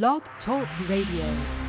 Blog Talk Radio.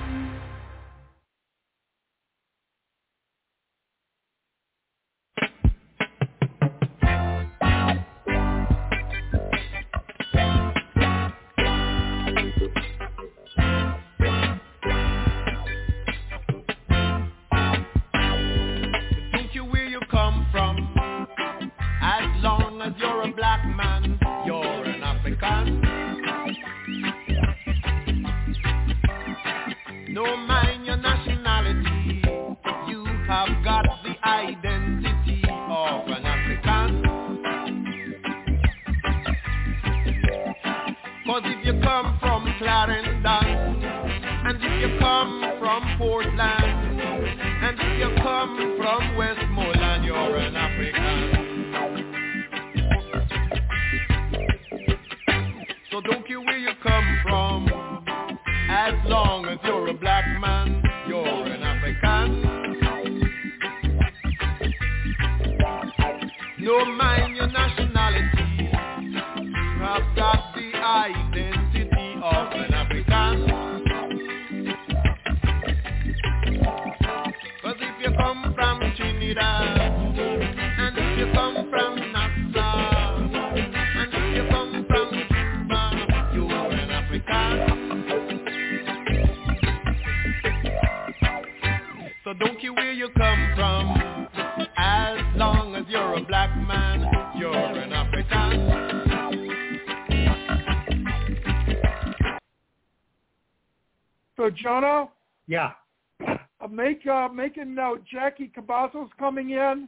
Cabasso's coming in.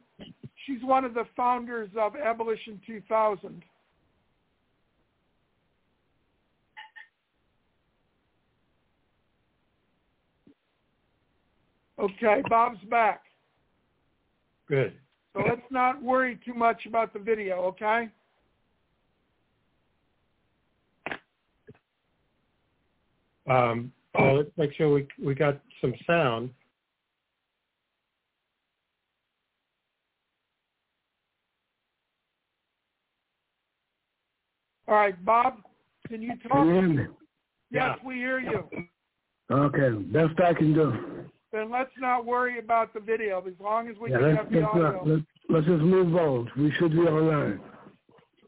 She's one of the founders of Abolition 2000. Okay, Bob's back. Good. So let's not worry too much about the video, okay? Um, well, let's make sure we we got some sound. All right, Bob, can you talk? Can you hear me? Yes, we hear you. Okay, best I can do. Then let's not worry about the video as long as we Yeah, can let's have the let's, audio. not, let's let's just move on. We should be all right.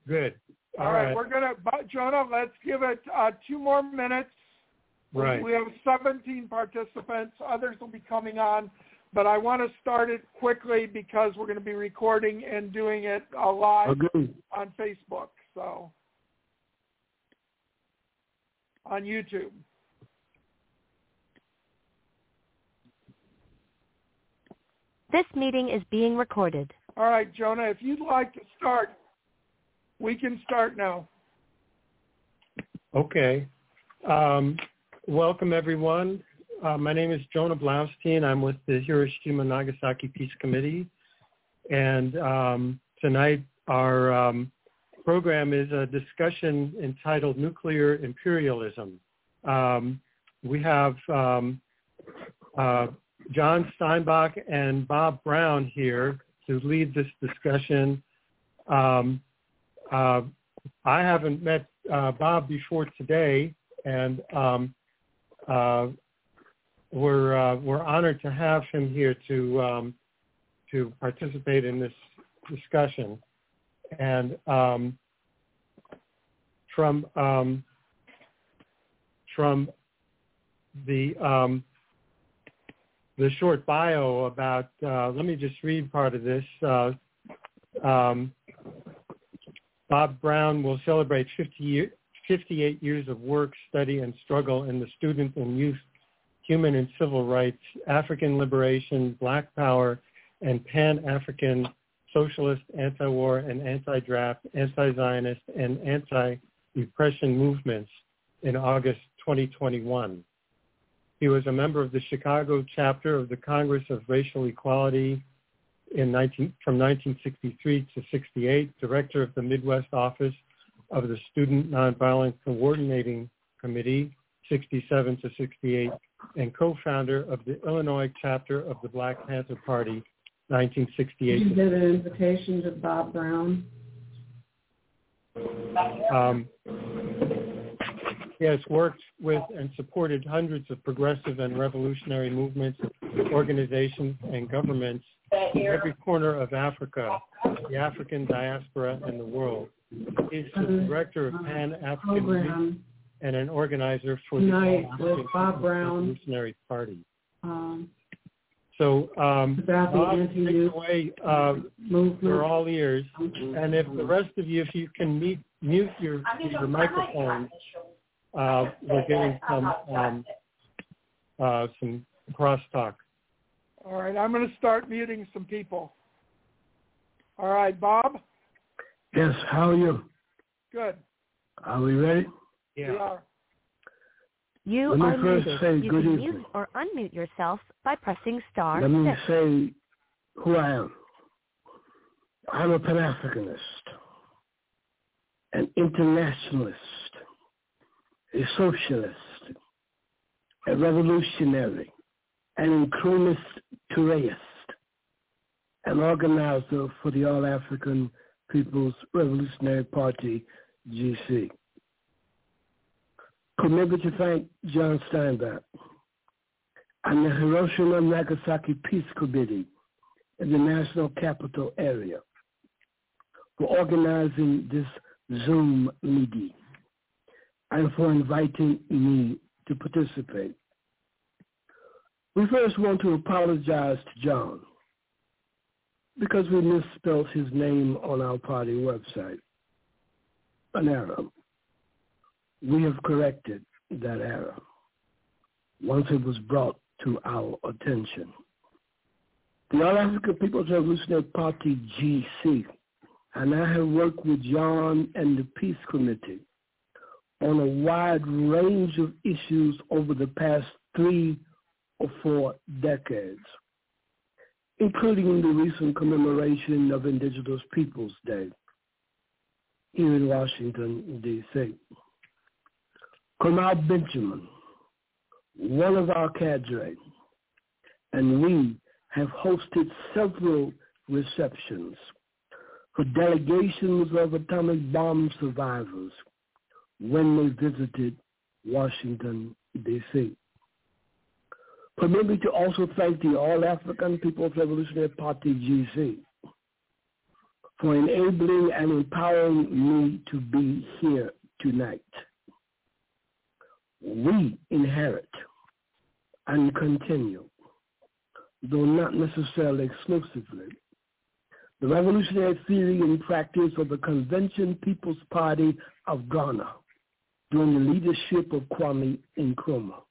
Good. All right, we're gonna, but Jonah, let's give it uh, two more minutes. Right. We have 17 participants. Others will be coming on, but I want to start it quickly because we're going to be recording and doing it uh, live Agreed. on Facebook, so on YouTube. This meeting is being recorded. All right, Jonah, if you'd like to start, we can start now. Okay. Um, welcome, everyone. Uh, my name is Jonah Blaustein. I'm with the Hiroshima Nagasaki Peace Committee. And um, tonight our um, program is a discussion entitled Nuclear Imperialism. Um, we have um, uh, John Steinbach and Bob Brown here to lead this discussion. Um, uh, I haven't met uh, Bob before today, and um, uh, we're uh, we're honored to have him here to um, to participate in this discussion. And um, from um, from the um, the short bio about, uh, let me just read part of this. Uh, um, Bob Brown will celebrate 50 year, 58 years of work, study, and struggle in the student and youth human and civil rights, African liberation, black power, and pan-African socialist, anti-war, and anti-draft, anti-Zionist, and anti-repression movements in August 2021. He was a member of the Chicago chapter of the Congress of Racial Equality in 19, from 1963 to 68, director of the Midwest office of the Student Nonviolent Coordinating Committee, 67 to 68, and co-founder of the Illinois chapter of the Black Panther Party, 1968. Did you get an invitation to Bob Brown? Um, He has worked with and supported hundreds of progressive and revolutionary movements, organizations, and governments in every corner of Africa, the African diaspora, and the world. He's the director of Pan-African and an organizer for the Bob Brown. Revolutionary Party. um, So, um, about the Bob, take anti-youth it away. Uh, we're all ears. And if the rest of you, if you can mute, mute your, your microphone, uh, we're getting some, um, uh, some crosstalk. All right, I'm going to start muting some people. All right, Bob? Yes, how are you? Good. Are we ready? We are. You Let me are first muted. say you good can evening. mute or unmute yourself by pressing star Let me six. say who I am. I'm a Pan-Africanist, an internationalist, a socialist, a revolutionary, an Nkrumahist Tureist, an organizer for the All-African People's Revolutionary Party, GC. Permit me to thank John Steinbach and the Hiroshima Nagasaki Peace Committee in the National Capital Area for organizing this Zoom meeting and for inviting me to participate. We first want to apologize to John because we misspelled his name on our party website. An error. We have corrected that error once it was brought to our attention. The All African People's Revolutionary Party, GC, and I have worked with John and the Peace Committee on a wide range of issues over the past three or four decades, including the recent commemoration of Indigenous Peoples Day here in Washington, D.C. Kamal Benjamin, one of our cadre, and we have hosted several receptions for delegations of atomic bomb survivors when they visited Washington, D.C. Permit me to also thank the All-African People's Revolutionary Party, GC, for enabling and empowering me to be here tonight. We inherit and continue, though not necessarily exclusively, the revolutionary theory and practice of the Convention People's Party of Ghana during the leadership of Kwame Nkrumah,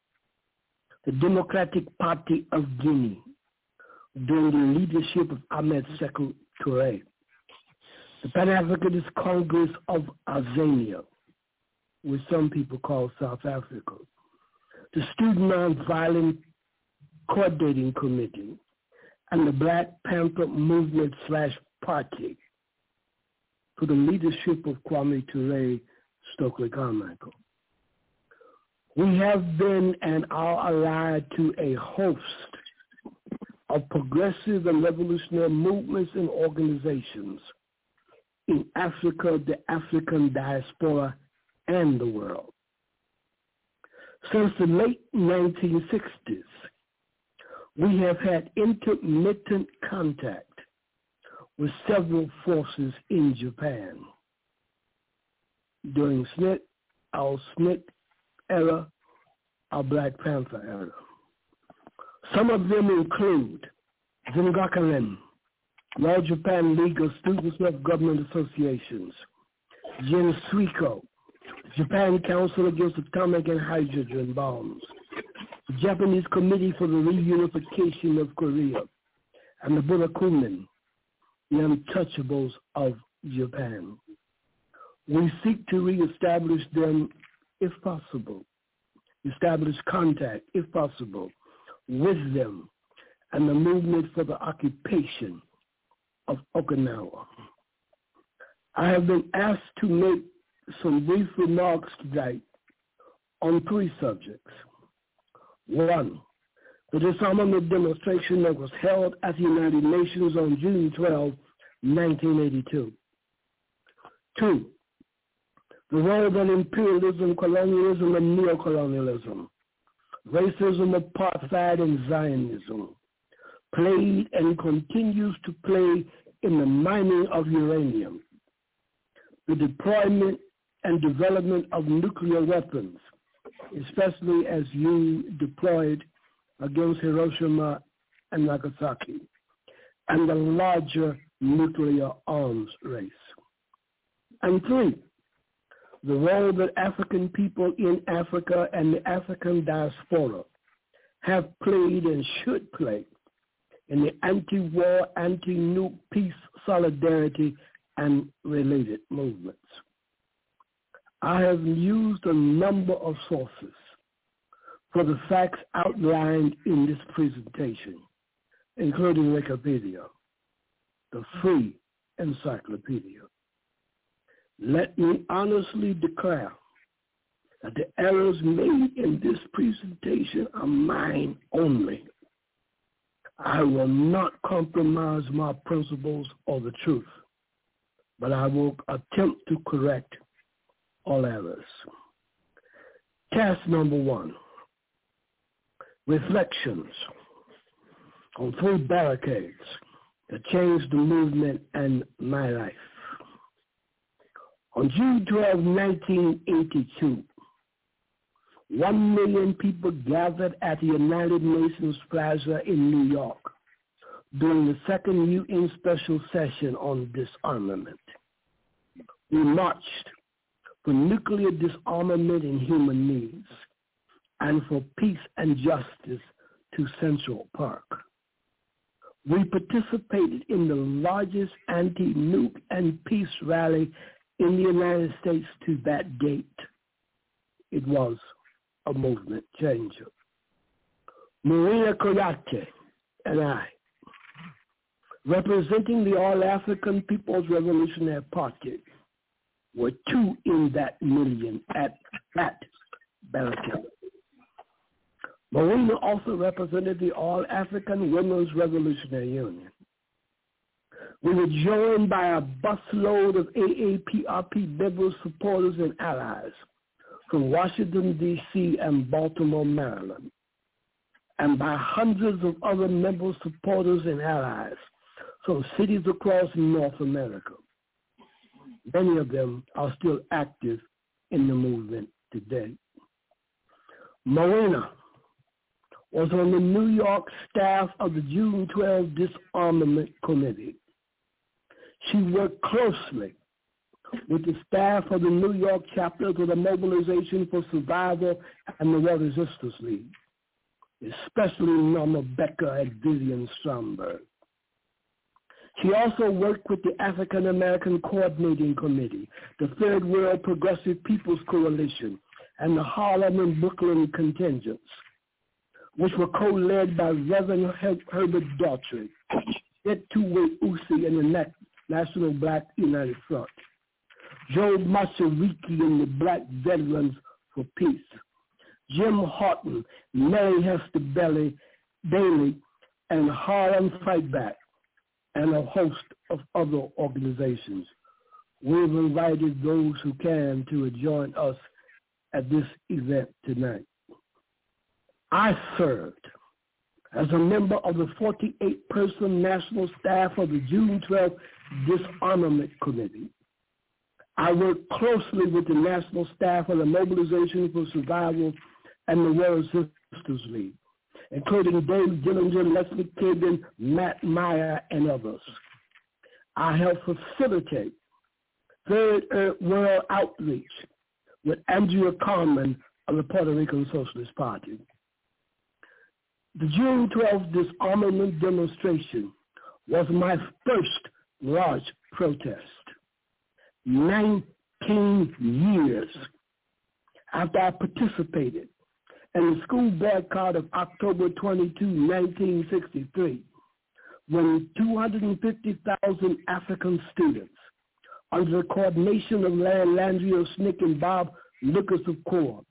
the Democratic Party of Guinea during the leadership of Ahmed Sekou Touré, the Pan-Africanist Congress of Azania, which some people call South Africa, the Student Nonviolent Coordinating Committee, and the Black Panther Movement slash Party for the leadership of Kwame Ture Stokely Carmichael. We have been and are allied to a host of progressive and revolutionary movements and organizations in Africa, the African diaspora, and the world. Since the late 1960s, we have had intermittent contact with several forces in Japan. During SNCC, our SNCC era, our Black Panther era. Some of them include Zengakuren, World Japan League of Students of Government Associations, Gensuikyo, Japan Council Against Atomic and Hydrogen Bombs, the Japanese Committee for the Reunification of Korea, and the Burakumin, the untouchables of Japan. We seek to reestablish them if possible, establish contact if possible with them and the movement for the occupation of Okinawa. I have been asked to make some brief remarks today on three subjects. One, the disarmament demonstration that was held at the United Nations on June 12, 1982. Two, the role that imperialism, colonialism, and neocolonialism, racism, apartheid, and Zionism played and continues to play in the mining of uranium, the deployment and development of nuclear weapons, especially as you deployed against Hiroshima and Nagasaki, and the larger nuclear arms race. And three, the role that African people in Africa and the African diaspora have played and should play in the anti-war, anti-nuke, peace, solidarity, and related movements. I have used a number of sources for the facts outlined in this presentation, including Wikipedia, the free encyclopedia. Let me honestly declare that the errors made in this presentation are mine only. I will not compromise my principles or the truth, but I will attempt to correct all errors. Task number one, reflections on three barricades that changed the movement and my life. On June 12, 1982, one million people gathered at the United Nations Plaza in New York during the second UN special session on disarmament. We marched for nuclear disarmament and human needs and for peace and justice to Central Park. We participated in the largest anti-nuke and peace rally in the United States to that date. It was a movement changer. Marina Koyate and I, representing the All-African People's Revolutionary Party, were two in that million at that barricade. Marina also represented the All-African Women's Revolutionary Union. We were joined by a busload of AAPRP members, supporters, and allies from Washington, D.C. and Baltimore, Maryland, and by hundreds of other members, supporters, and allies from cities across North America. Many of them are still active in the movement today. Marina was on the New York staff of the June 12 Disarmament Committee. She worked closely with the staff of the New York chapter of the Mobilization for Survival and the War Resisters League, especially Norma Becker and Vivian Stromberg. She also worked with the African American Coordinating Committee, the Third World Progressive People's Coalition, and the Harlem and Brooklyn contingents, which were co-led by Reverend Herbert Daughtry, Etuwe Usi, and the National Black United Front. Joe Mashariki and the Black Veterans for Peace. Jim Horton, Mary Hester Bailey, Bailey, and Harlem Fight Back, and a host of other organizations. We've invited those who can to join us at this event tonight. I served as a member of the 48-person national staff of the June 12 Disarmament Committee. I worked closely with the national staff of the Mobilization for Survival and the War Resisters League, including Dave Dellinger, Leslie Cagan, Matt Meyer, and others. I helped facilitate Third World Outreach with Andrea Carmen of the Puerto Rican Socialist Party. The June 12th disarmament demonstration was my first large protest. 19 years after I participated in the school boycott of October 22, 1963, when 250,000 African students, under the coordination of Larry Landry SNCC and Bob Lucas of Core,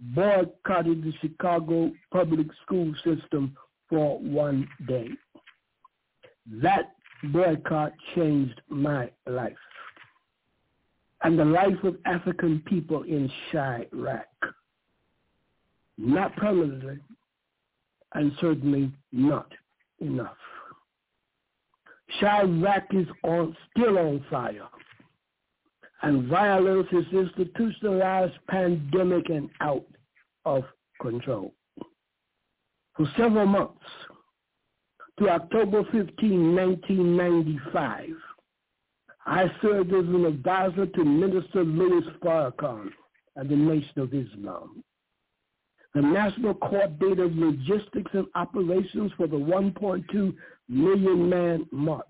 boycotted the Chicago public school system for one day. That boycott changed my life. and the life of African people in Chiraq. Not permanently, and certainly not enough. Chiraq is on, still on fire, and violence is institutionalized, pandemic, and out of control. For several months, to October 15, 1995, I served as an advisor to Minister Louis Farrakhan and the Nation of Islam. The National Coordinator of Logistics and Operations for the 1.2 million man march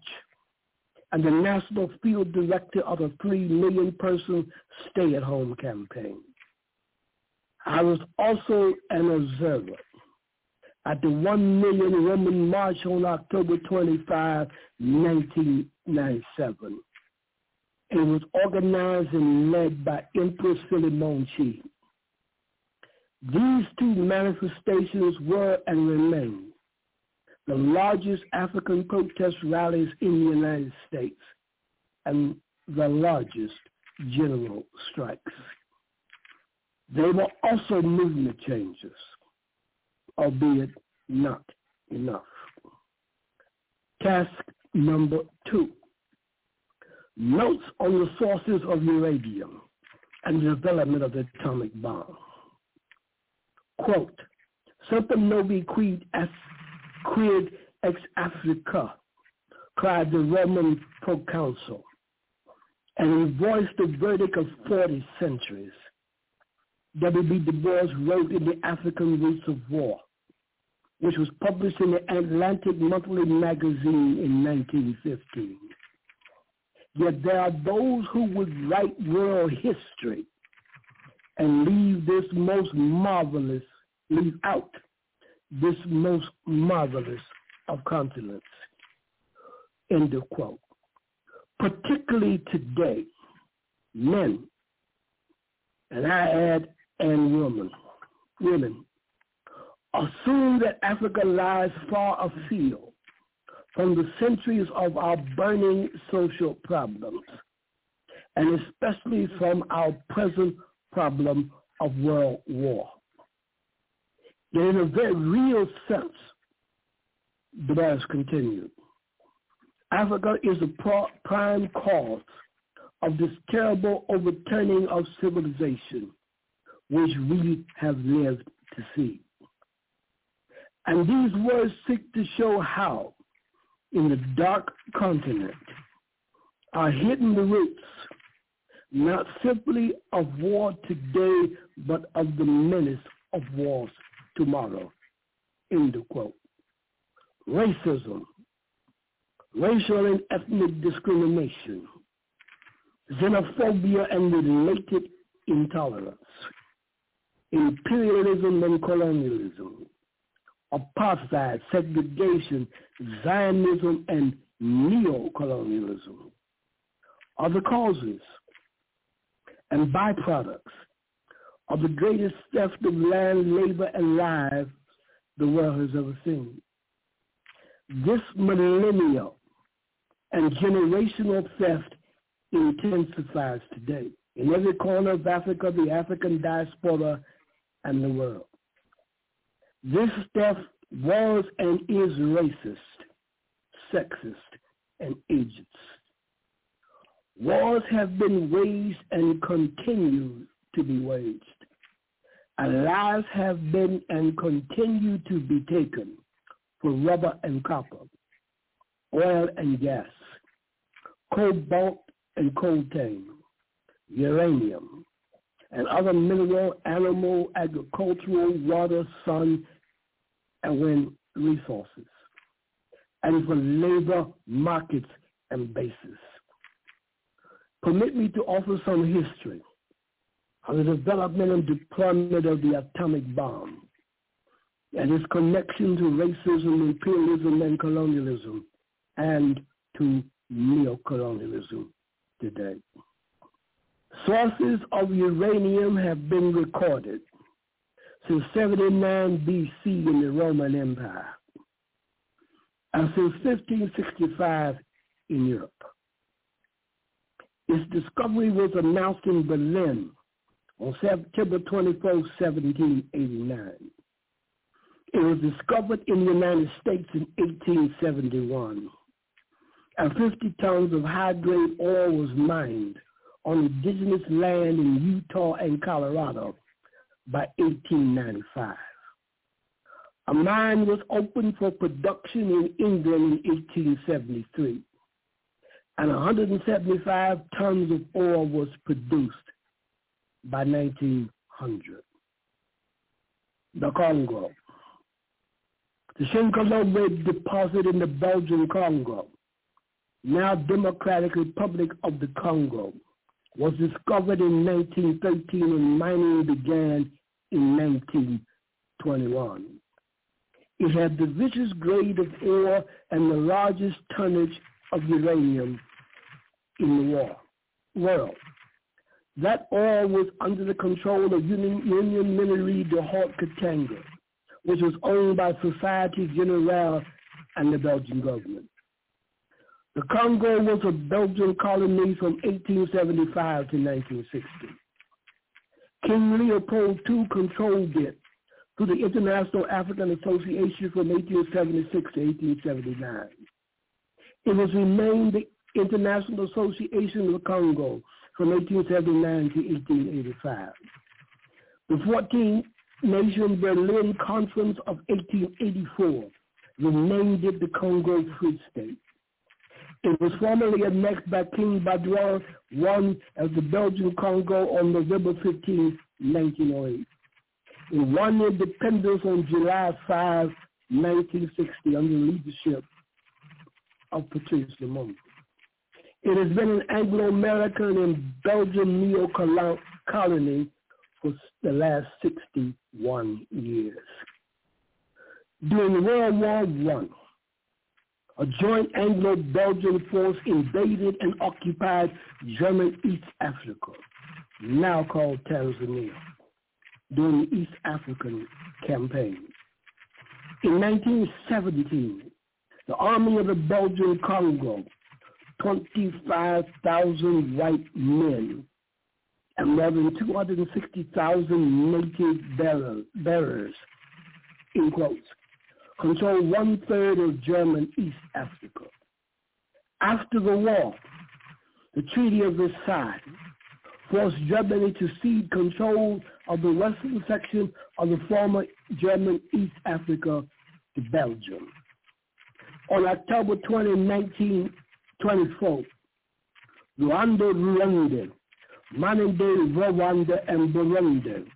and the National Field Director of the 3 million person stay-at-home campaign. I was also an observer at the 1 million woman march on October 25, 1997. It was organized and led by Empress Philemon These two manifestations were and remain the largest African protest rallies in the United States and the largest general strikes. They were also movement changes albeit not enough. Task number two. Notes on the sources of uranium and the development of the atomic bomb. Quote, Semper novi quid, quid ex Africa, cried the Roman proconsul, and he voiced the verdict of 40 centuries. W.B. Du Bois wrote in the African Roots of War, which was published in the Atlantic Monthly magazine in 1915. Yet there are those who would write world history and leave this most marvelous, leave out this most marvelous of continents. End of quote. Particularly today, men, and I add and women, women assume that Africa lies far afield from the centuries of our burning social problems, and especially from our present problem of world war. In a very real sense, the has continued. Africa is the prime cause of this terrible overturning of civilization, which we have lived to see. And these words seek to show how, in the dark continent, are hidden the roots, not simply of war today, but of the menace of wars tomorrow. End of quote. Racism, racial and ethnic discrimination, xenophobia and related intolerance, imperialism and colonialism, apartheid, segregation, Zionism, and neocolonialism are the causes and byproducts of the greatest theft of land, labor, and lives the world has ever seen. This millennial and generational theft intensifies today in every corner of Africa, the African diaspora, and the world. This theft was and is racist, sexist, and ageist. Wars have been waged and continue to be waged. And lives have been and continue to be taken for rubber and copper, oil and gas, cobalt and coltan, uranium, and other mineral, animal, agricultural, water, sun, and wind resources, and for labor markets and bases. Permit me to offer some history of the development and deployment of the atomic bomb and its connection to racism, imperialism, and colonialism, and to neocolonialism today. Sources of uranium have been recorded since 79 BC in the Roman Empire and since 1565 in Europe. Its discovery was announced in Berlin on September 24, 1789. It was discovered in the United States in 1871, and 50 tons of high-grade oil was mined on indigenous land in Utah and Colorado by 1895. A mine was opened for production in England in 1873, and 175 tons of oil was produced by 1900. The Congo. The Shinkolobwe deposit in the Belgian Congo, now Democratic Republic of the Congo, was discovered in 1913 and mining began in 1921. It had the richest grade of ore and the largest tonnage of uranium in the world. That oil was under the control of Union, Union Minière du Haut Katanga, which was owned by Societe Generale and the Belgian government. The Congo was a Belgian colony from 1875 to 1960. King Leopold II controlled it through the International African Association from 1876 to 1879. It was renamed the International Association of the Congo from 1879 to 1885. The 14th Nation Berlin Conference of 1884 renamed it the Congo Free State. It was formally annexed by King Baudouin I as the Belgian Congo on November 15, 1908. It won independence on July 5, 1960 under the leadership of Patrice Lumumba. It has been an Anglo-American and Belgian neo-colony for the last 61 years. During World War I, a joint Anglo-Belgian force invaded and occupied German East Africa, now called Tanzania, during the East African Campaign. In 1917, the army of the Belgian Congo 25,000 white men and more than 260,000 native bearer, bearers, in quotes, control one-third of German East Africa. After the war, the Treaty of Versailles forced Germany to cede control of the western section of the former German East Africa to Belgium. On October 20, 19, 24. Rwanda, Rwanda, modern-day Rwanda and Burundi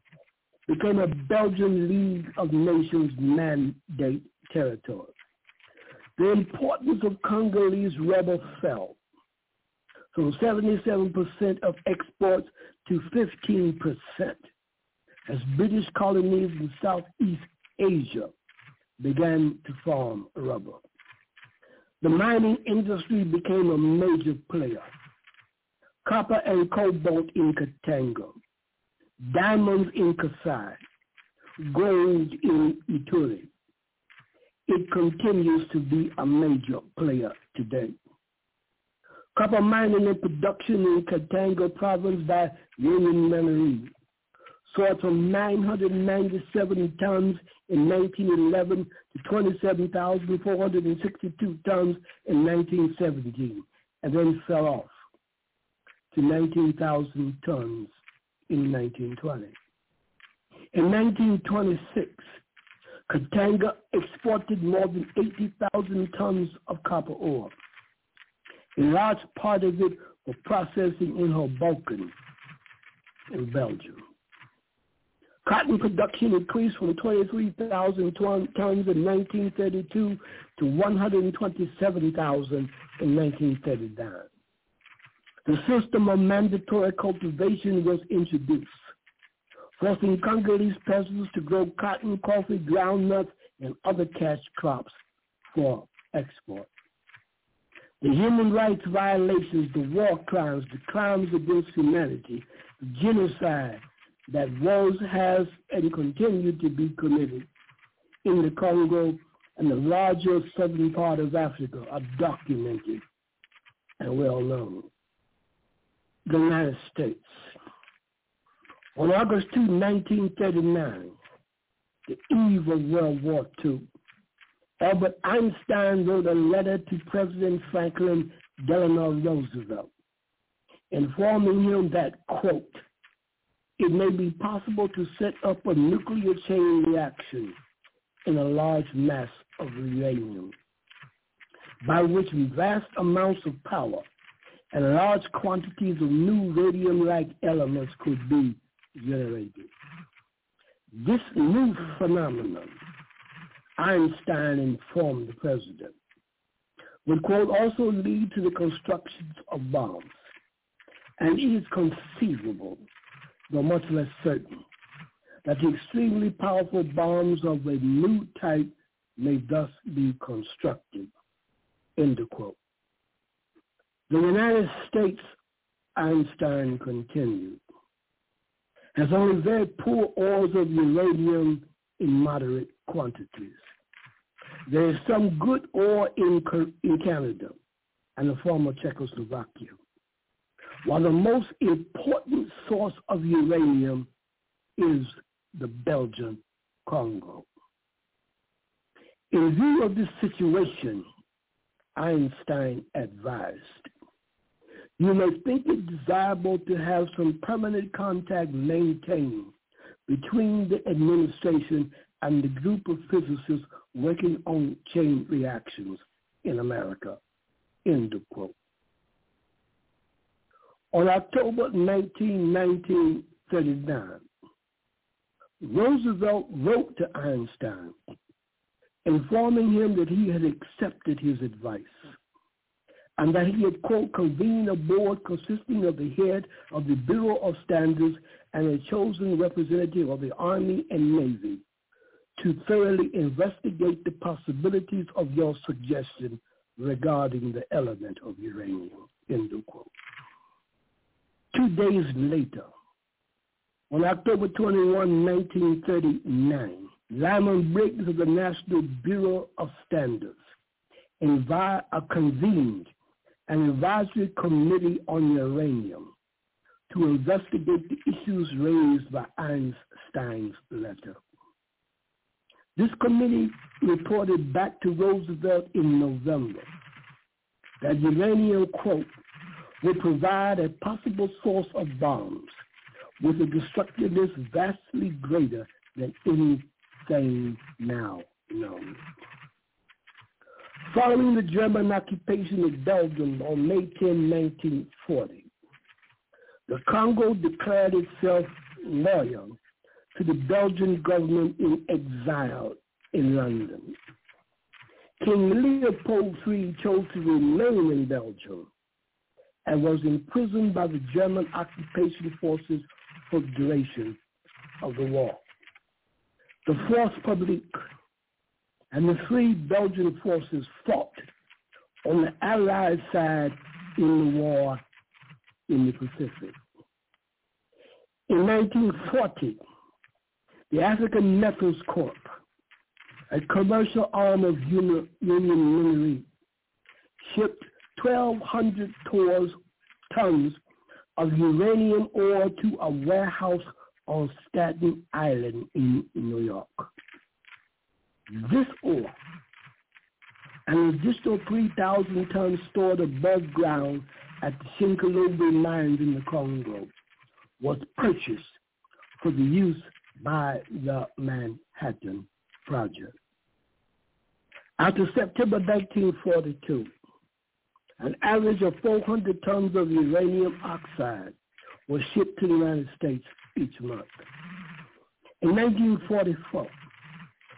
became a Belgian League of Nations mandate territory. The importance of Congolese rubber fell from 77% of exports to 15% as British colonies in Southeast Asia began to farm rubber the mining industry became a major player. Copper and cobalt in Katanga, diamonds in Kasai, gold in Ituri. It continues to be a major player today. Copper mining and production in Katanga province by Union Minière soared from 997 tons in 1911 to 27,462 tons in 1917, and then fell off to 19,000 tons in 1920. In 1926, Katanga exported more than 80,000 tons of copper ore, a large part of it for processing in Hoboken in Belgium. Cotton production increased from 23,000 tons in 1932 to 127,000 in 1939. The system of mandatory cultivation was introduced, forcing Congolese peasants to grow cotton, coffee, groundnuts, and other cash crops for export. The human rights violations, the war crimes, the crimes against humanity, the genocide, that was, has, and continue to be committed in the Congo and the larger southern part of Africa are documented and well known. the United States. On August 2, 1939, the eve of World War II, Albert Einstein wrote a letter to President Franklin Delano Roosevelt informing him that, quote, it may be possible to set up a nuclear chain reaction in a large mass of uranium, by which vast amounts of power and large quantities of new radium-like elements could be generated. This new phenomenon, Einstein informed the president, would, quote, also lead to the construction of bombs. And it is conceivable, though much less certain, that the extremely powerful bombs of a new type may thus be constructed, end quote. The United States, Einstein continued, has only very poor ores of uranium in moderate quantities. There is some good ore in, in Canada and the former Czechoslovakia, while the most important source of uranium is the Belgian Congo. In view of this situation, Einstein advised, you may think it desirable to have some permanent contact maintained between the administration and the group of physicists working on chain reactions in America. End of quote. On October 19, 1939, Roosevelt wrote to Einstein informing him that he had accepted his advice and that he had, quote, convened a board consisting of the head of the Bureau of Standards and a chosen representative of the Army and Navy to thoroughly investigate the possibilities of your suggestion regarding the element of uranium, end of quote. Two days later, on October 21, 1939, Lyman Briggs of the National Bureau of Standards invi- uh, convened an advisory committee on uranium to investigate the issues raised by Einstein's letter. This committee reported back to Roosevelt in November that uranium, quote, would provide a possible source of bombs with a destructiveness vastly greater than anything now known. Following the German occupation of Belgium on May 10, 1940, the Congo declared itself loyal to the Belgian government in exile in London. King Leopold III chose to remain in Belgium and was imprisoned by the German occupation forces for the duration of the war. The Force Publique and the three Belgian forces fought on the Allied side in the war in the Pacific. In 1940, the African Metals Corp, a commercial arm of Union, Union shipped 1,200 tons, tons of uranium ore to a warehouse on Staten Island in New York. This ore, an additional 3,000 tons stored above ground at the Shinkolobwe mines in the Congo, was purchased for the use by the Manhattan Project. After September 1942, an average of 400 tons of uranium oxide was shipped to the United States each month. In 1944,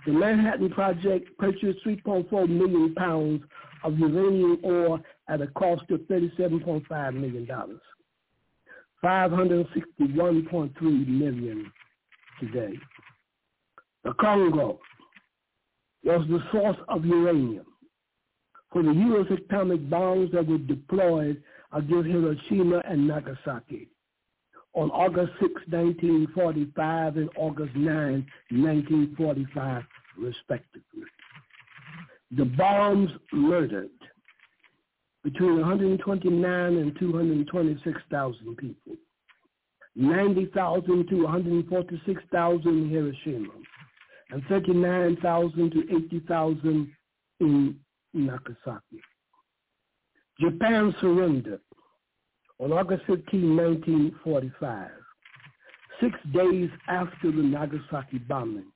the Manhattan Project purchased 3.4 million pounds of uranium ore at a cost of $37.5 million. 561.3 million today. The Congo was the source of uranium for the U.S. atomic bombs that were deployed against Hiroshima and Nagasaki on August 6, 1945 and August 9, 1945, respectively. The bombs murdered between 129 and 226,000 people, 90,000 to 146,000 in Hiroshima, and 39,000 to 80,000 in Nagasaki. Japan surrendered on August 15, 1945, six days after the Nagasaki bombing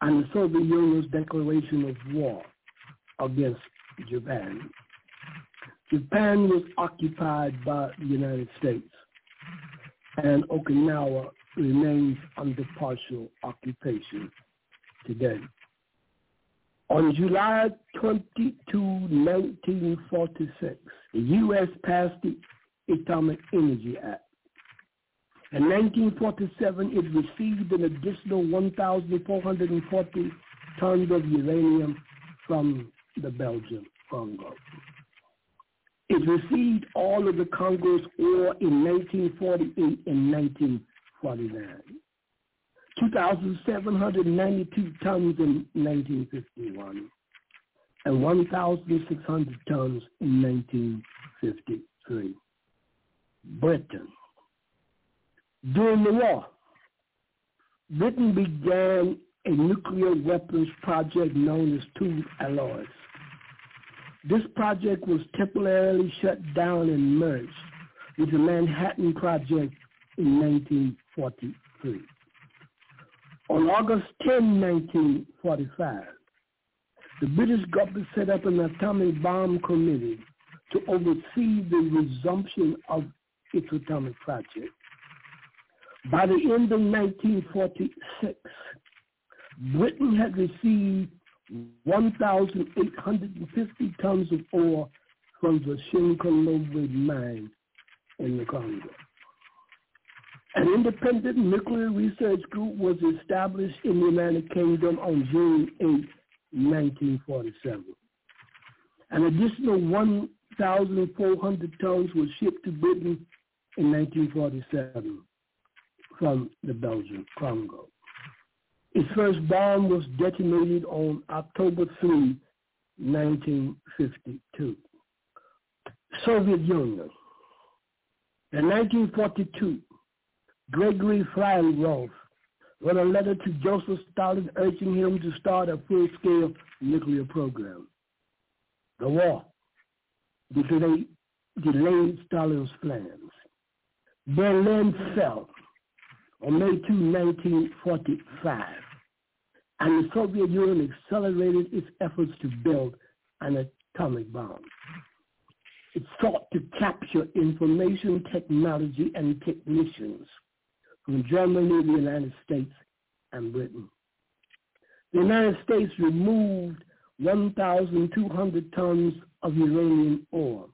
and the Soviet Union's declaration of war against Japan. Japan was occupied by the United States, and Okinawa remains under partial occupation today. On July 22, 1946, the U.S. passed the Atomic Energy Act. In 1947, it received an additional 1,440 tons of uranium from the Belgian Congo. It received all of the Congo's ore in 1948 and 1949. 2,792 tons in 1951 and 1,600 tons in 1953. Britain. During the war, Britain began a nuclear weapons project known as Tube Alloys. This project was temporarily shut down and merged with the Manhattan Project in 1943. On August 10, 1945, the British government set up an atomic bomb committee to oversee the resumption of its atomic project. By the end of 1946, Britain had received 1,850 tons of ore from the Shinkolobwe mine in the Congo. An independent nuclear research group was established in the United Kingdom on June 8, 1947. An additional 1,400 tons was shipped to Britain in 1947 from the Belgian Congo. Its first bomb was detonated on October 3, 1952. Soviet Union. In 1942, Gregory Flyorov wrote a letter to Joseph Stalin urging him to start a full-scale nuclear program. The war delayed, delayed Stalin's plans. Berlin fell on May 2, 1945, and the Soviet Union accelerated its efforts to build an atomic bomb. It sought to capture information technology and technicians from Germany, the United States, and Britain. The United States removed 1,200 tons of uranium ore,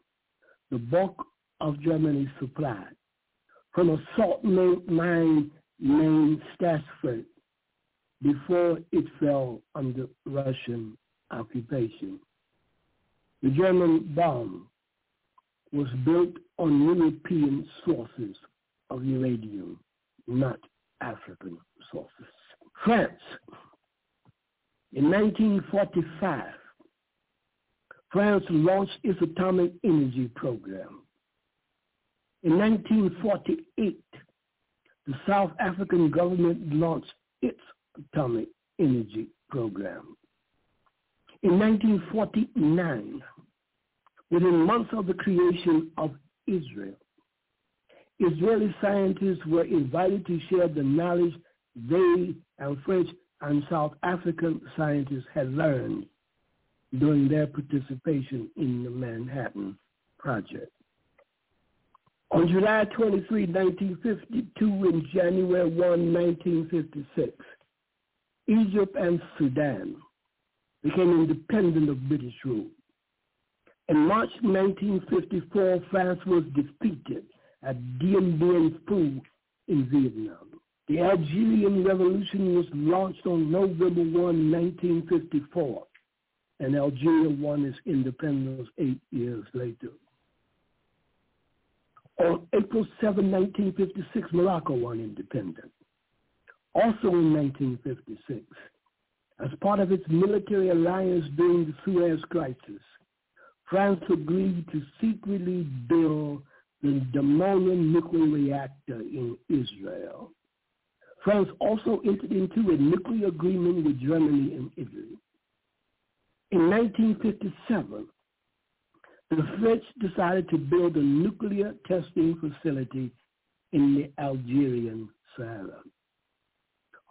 the bulk of Germany's supply, from a salt mine named Stassfurt before it fell under Russian occupation. The German bomb was built on European sources of uranium, not African sources. France. In 1945, France launched its atomic energy program. In 1948, the South African government launched its atomic energy program. In 1949, within months of the creation of Israel, Israeli scientists were invited to share the knowledge they and French and South African scientists had learned during their participation in the Manhattan Project. On July 23, 1952 and January 1, 1956, Egypt and Sudan became independent of British rule. In March 1954, France was defeated at Dien Phu in Vietnam. The Algerian Revolution was launched on November 1, 1954, and Algeria won its independence eight years later. On April 7, 1956, Morocco won independence. Also in 1956, as part of its military alliance during the Suez Crisis, France agreed to secretly build the Dimona nuclear reactor in Israel. France also entered into a nuclear agreement with Germany and Italy. In 1957, the French decided to build a nuclear testing facility in the Algerian Sahara.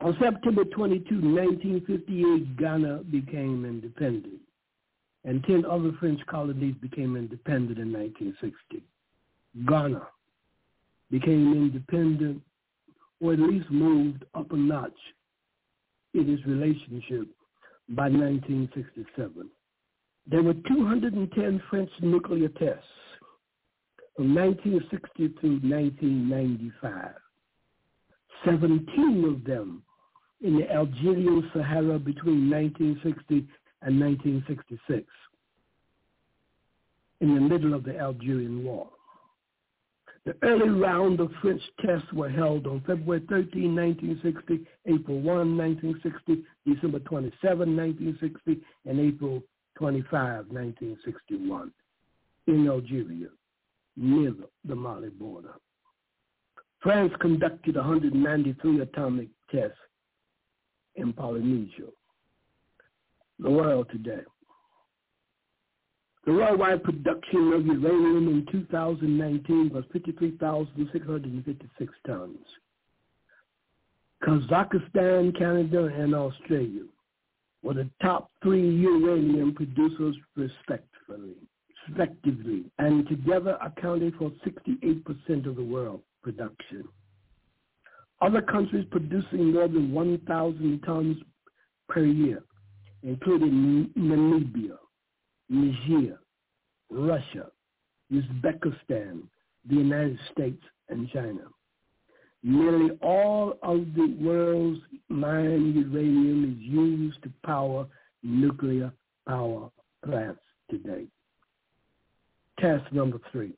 On September 22, 1958, Ghana became independent, and 10 other French colonies became independent in 1960. Ghana became independent, or at least moved up a notch in its relationship by 1967. There were 210 French nuclear tests from 1960 to 1995. 17 of them in the Algerian Sahara between 1960 and 1966, in the middle of the Algerian War. The early round of French tests were held on February 13, 1960, April 1, 1960, December 27, 1960, and April 25, 1961, in Algeria, near the Mali border. France conducted 193 atomic tests in Polynesia. The world today. The worldwide production of uranium in 2019 was 53,656 tons. Kazakhstan, Canada, and Australia were the top three uranium producers respectively, respectively and together accounted for 68% of the world production. Other countries producing more than 1,000 tons per year, including Namibia, Niger, Russia, Uzbekistan, the United States, and China. Nearly all of the world's mined uranium is used to power nuclear power plants today. Task number three.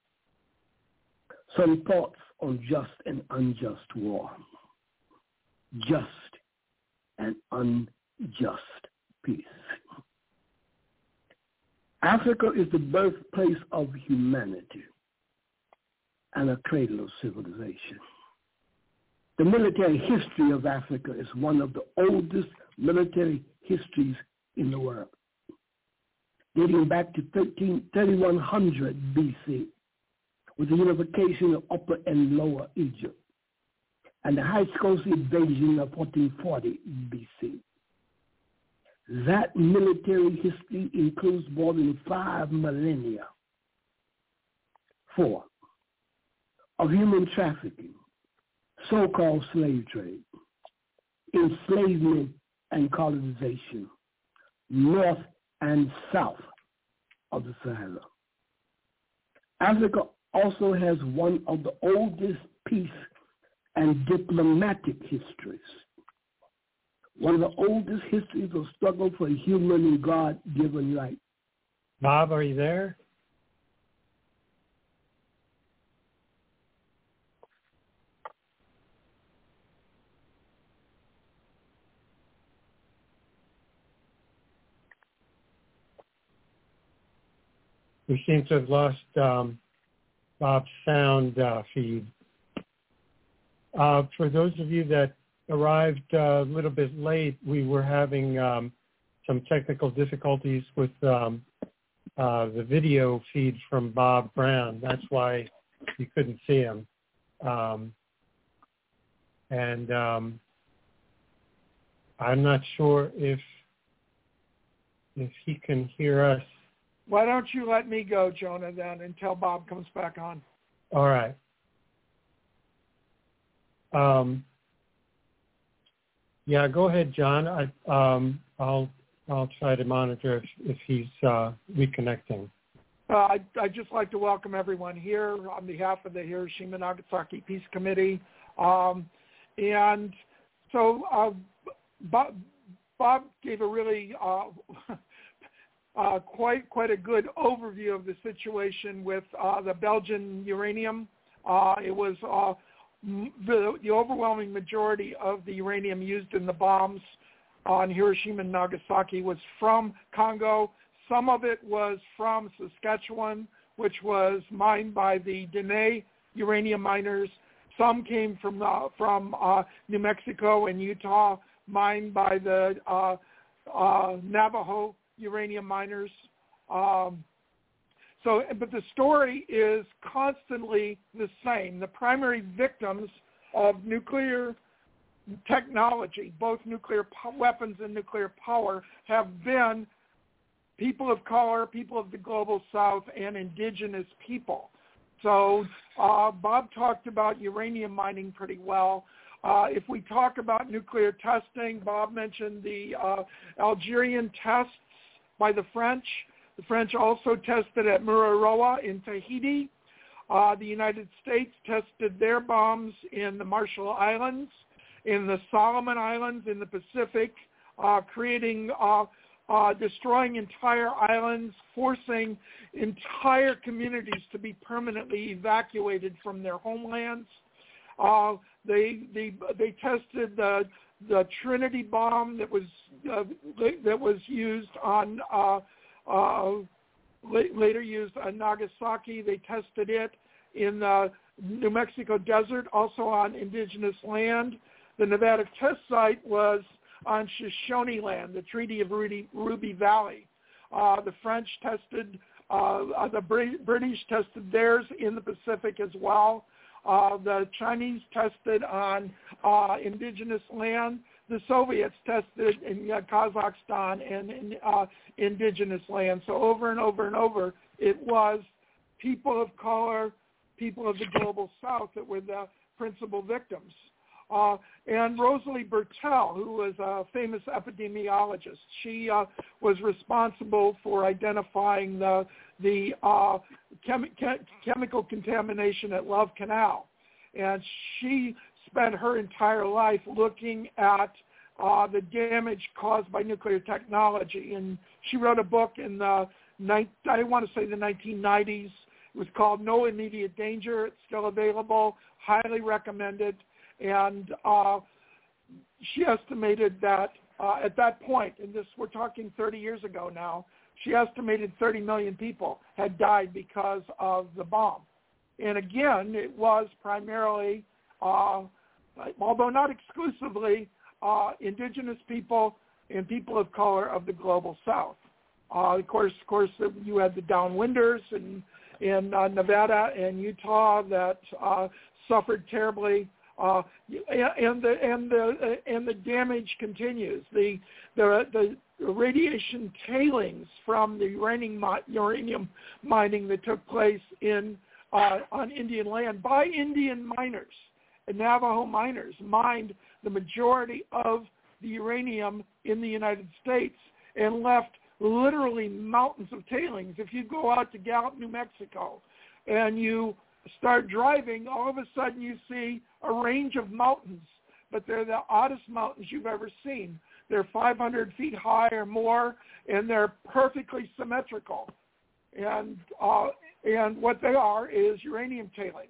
Some thoughts on just and unjust war. Just and unjust peace. Africa is the birthplace of humanity and a cradle of civilization. The military history of Africa is one of the oldest military histories in the world, dating back to 13, 3100 BC, with the unification of Upper and Lower Egypt, and the Hyksos invasion of 1440 BC. That military history includes more than five millennia. Four, of human trafficking, so-called slave trade, enslavement and colonization, north and south of the Sahara. Africa also has one of the oldest peace and diplomatic histories. One of the oldest histories of struggle for human and God-given right. Bob, are you there? we seem to have lost um, Bob's sound uh, feed. Uh, for those of you that arrived uh, a little bit late, we were having um, some technical difficulties with um, uh, the video feed from Bob Brown. That's why you couldn't see him. Um, and um, I'm not sure if if he can hear us why don't you let me go, Jonah, then, until Bob comes back on? All right. Um, yeah, go ahead, John. I, um, I'll I'll try to monitor if, if he's uh, reconnecting. Uh, I'd, I'd just like to welcome everyone here on behalf of the Hiroshima Nagasaki Peace Committee. Um, and so uh, Bob, Bob gave a really uh, uh, quite quite a good overview of the situation with uh, the Belgian uranium. It was the, the overwhelming majority of the uranium used in the bombs on Hiroshima and Nagasaki was from Congo. some of it was from Saskatchewan, which was mined by the Dene uranium miners. Some came from uh, from uh, New Mexico and Utah, mined by the uh, uh, Navajo uranium miners. Um, so, but the story is constantly the same. The primary victims of nuclear technology, both nuclear po- weapons and nuclear power, have been people of color, people of the global south, and indigenous people. So uh, Bob talked about uranium mining pretty well. Uh, if we talk about nuclear testing, Bob mentioned the uh, Algerian tests by the French. The French also tested at Mururoa in Tahiti. Uh, the United States tested their bombs in the Marshall Islands, in the Solomon Islands in the Pacific, uh, creating, uh, uh, destroying entire islands, forcing entire communities to be permanently evacuated from their homelands. Uh, they, they, they tested the, the Trinity bomb that was, uh, that was used on uh, uh, later used on Nagasaki. They tested it in the New Mexico desert, also on indigenous land. The Nevada test site was on Shoshone land, the Treaty of Ruby, Ruby Valley. Uh, the French tested, uh, the British tested theirs in the Pacific as well. Uh, the Chinese tested on uh, indigenous land the Soviets tested in uh, Kazakhstan and in uh, indigenous land. So over and over and over, it was people of color, people of the global south that were the principal victims. Uh, and Rosalie Bertell, who was a famous epidemiologist, she uh, was responsible for identifying the, the uh, chemi- chemical contamination at Love Canal. And she spent her entire life looking at uh, the damage caused by nuclear technology. And she wrote a book in the, I want to say the 1990s. It was called No Immediate Danger. It's still available. Highly recommended. And uh, she estimated that uh, at that point, and this we're talking 30 years ago now, she estimated 30 million people had died because of the bomb. And again, it was primarily uh, although not exclusively, uh, indigenous people and people of color of the global south. Uh, of course, of course, you had the downwinders in in uh, Nevada and Utah that uh, suffered terribly, uh, and the and the and the damage continues. The the the radiation tailings from the uranium uranium mining that took place in uh, on Indian land by Indian miners Navajo miners mined the majority of the uranium in the United States and left literally mountains of tailings. If you go out to Gallup, New Mexico, and you start driving, all of a sudden you see a range of mountains, but they're the oddest mountains you've ever seen. They're 500 feet high or more, and they're perfectly symmetrical. And uh, and what they are is uranium tailings.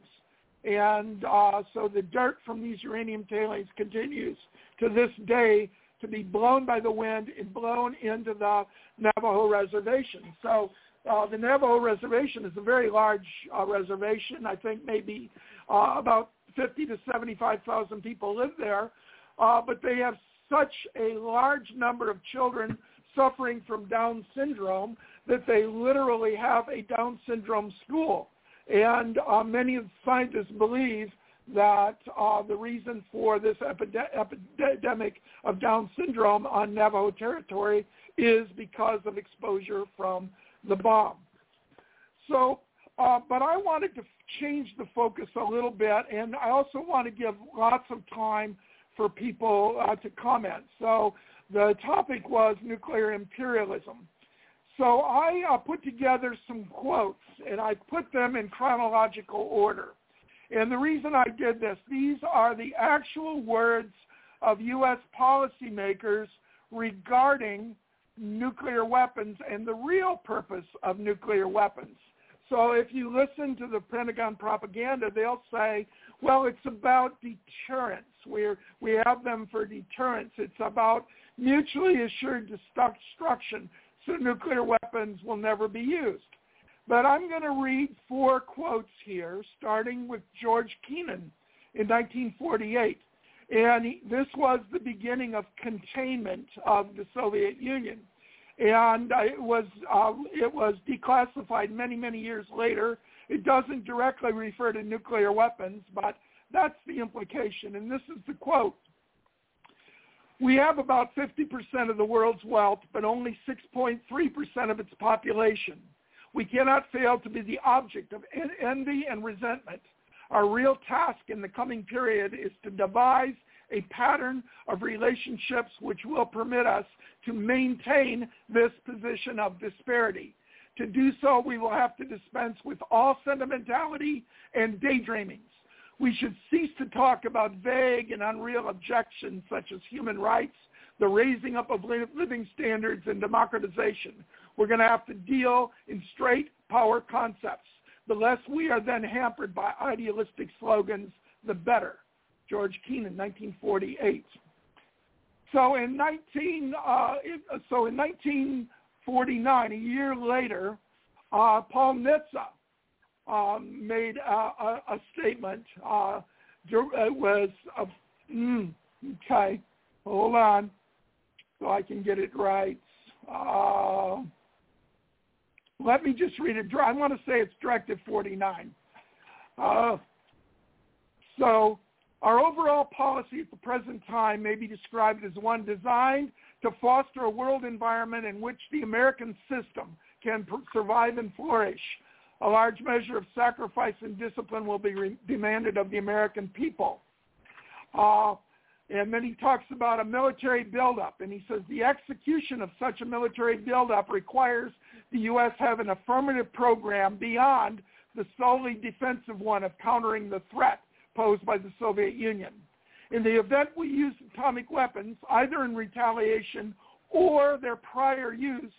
And uh, so the dirt from these uranium tailings continues to this day to be blown by the wind and blown into the Navajo reservation. So uh, the Navajo reservation is a very large uh, reservation. I think maybe uh, about 50 to 75,000 people live there. Uh, but they have such a large number of children suffering from Down syndrome that they literally have a Down syndrome school. And uh, many scientists believe that uh, the reason for this epide- epidemic of Down syndrome on Navajo territory is because of exposure from the bomb. So, uh, but I wanted to change the focus a little bit, and I also want to give lots of time for people uh, to comment. So the topic was nuclear imperialism. So I uh, put together some quotes, and I put them in chronological order. And the reason I did this, these are the actual words of U.S. policymakers regarding nuclear weapons and the real purpose of nuclear weapons. So if you listen to the Pentagon propaganda, they'll say, well, it's about deterrence. We're, we have them for deterrence. It's about mutually assured destruction so nuclear weapons will never be used. But I'm going to read four quotes here, starting with George Kennan in 1948. And he, this was the beginning of containment of the Soviet Union. And uh, it was uh, it was declassified many many years later. It doesn't directly refer to nuclear weapons, but that's the implication. And this is the quote. We have about 50% of the world's wealth, but only 6.3% of its population. We cannot fail to be the object of envy and resentment. Our real task in the coming period is to devise a pattern of relationships which will permit us to maintain this position of disparity. To do so, we will have to dispense with all sentimentality and daydreamings. We should cease to talk about vague and unreal objections such as human rights, the raising up of living standards, and democratization. We're going to have to deal in straight power concepts. The less we are then hampered by idealistic slogans, the better. George Kennan, 1948. So in 19, uh, so in 1949, a year later, uh, Paul Nitze um, made a, a, a statement. Uh, it was a, mm, okay. Hold on, so I can get it right. Uh, let me just read it. I want to say it's Directive 49. Uh, so our overall policy at the present time may be described as one designed to foster a world environment in which the American system can survive and flourish a large measure of sacrifice and discipline will be re- demanded of the American people. Uh, and then he talks about a military buildup, and he says the execution of such a military buildup requires the U.S. have an affirmative program beyond the solely defensive one of countering the threat posed by the Soviet Union. In the event we use atomic weapons, either in retaliation or their prior use,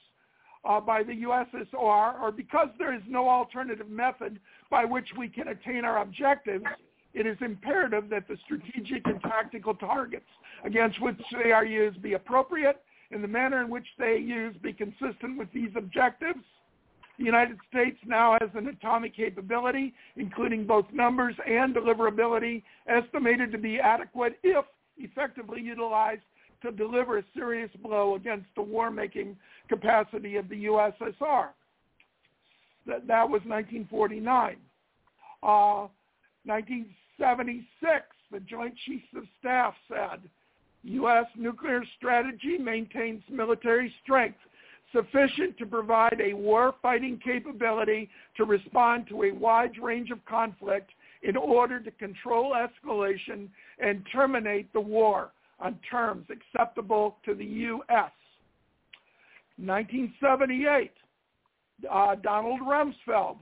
uh, by the USSR, or because there is no alternative method by which we can attain our objectives, it is imperative that the strategic and tactical targets against which they are used be appropriate and the manner in which they are used be consistent with these objectives. The United States now has an atomic capability, including both numbers and deliverability, estimated to be adequate if effectively utilized to deliver a serious blow against the war-making capacity of the USSR. That, that was 1949. Uh, 1976, the Joint Chiefs of Staff said, U.S. nuclear strategy maintains military strength sufficient to provide a war-fighting capability to respond to a wide range of conflict in order to control escalation and terminate the war on terms acceptable to the U.S. 1978, uh, Donald Rumsfeld.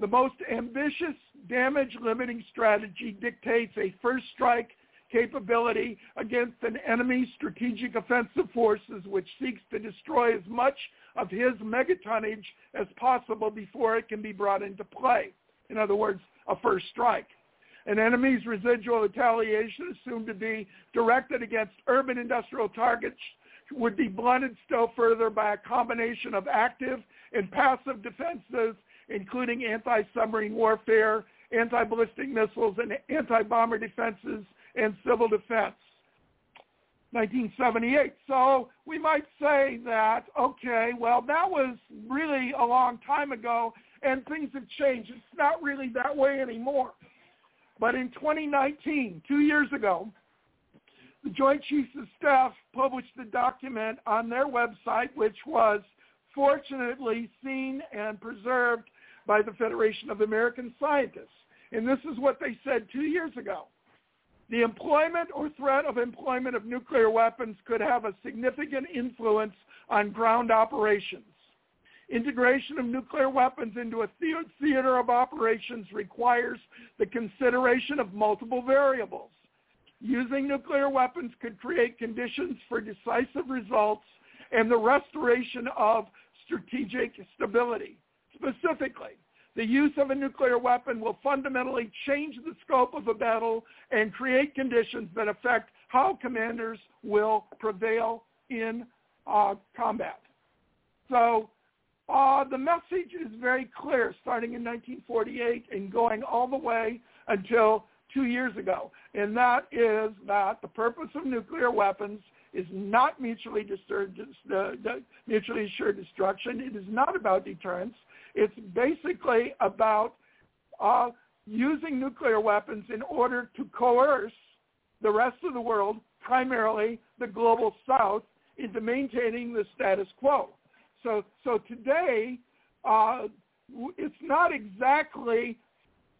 The most ambitious damage-limiting strategy dictates a first strike capability against an enemy's strategic offensive forces which seeks to destroy as much of his megatonnage as possible before it can be brought into play. In other words, a first strike. An enemy's residual retaliation assumed to be directed against urban industrial targets would be blunted still further by a combination of active and passive defenses, including anti-submarine warfare, anti-ballistic missiles, and anti-bomber defenses, and civil defense. 1978. So we might say that, okay, well, that was really a long time ago, and things have changed. It's not really that way anymore. But in 2019, two years ago, the Joint Chiefs of Staff published a document on their website, which was fortunately seen and preserved by the Federation of American Scientists. And this is what they said two years ago. The employment or threat of employment of nuclear weapons could have a significant influence on ground operations. Integration of nuclear weapons into a theater of operations requires the consideration of multiple variables. Using nuclear weapons could create conditions for decisive results and the restoration of strategic stability. Specifically, the use of a nuclear weapon will fundamentally change the scope of a battle and create conditions that affect how commanders will prevail in uh, combat. So uh, the message is very clear, starting in 1948 and going all the way until two years ago, and that is that the purpose of nuclear weapons is not mutually, distur- uh, mutually assured destruction. It is not about deterrence. It's basically about uh, using nuclear weapons in order to coerce the rest of the world, primarily the global south, into maintaining the status quo. So, so today, uh, it's not exactly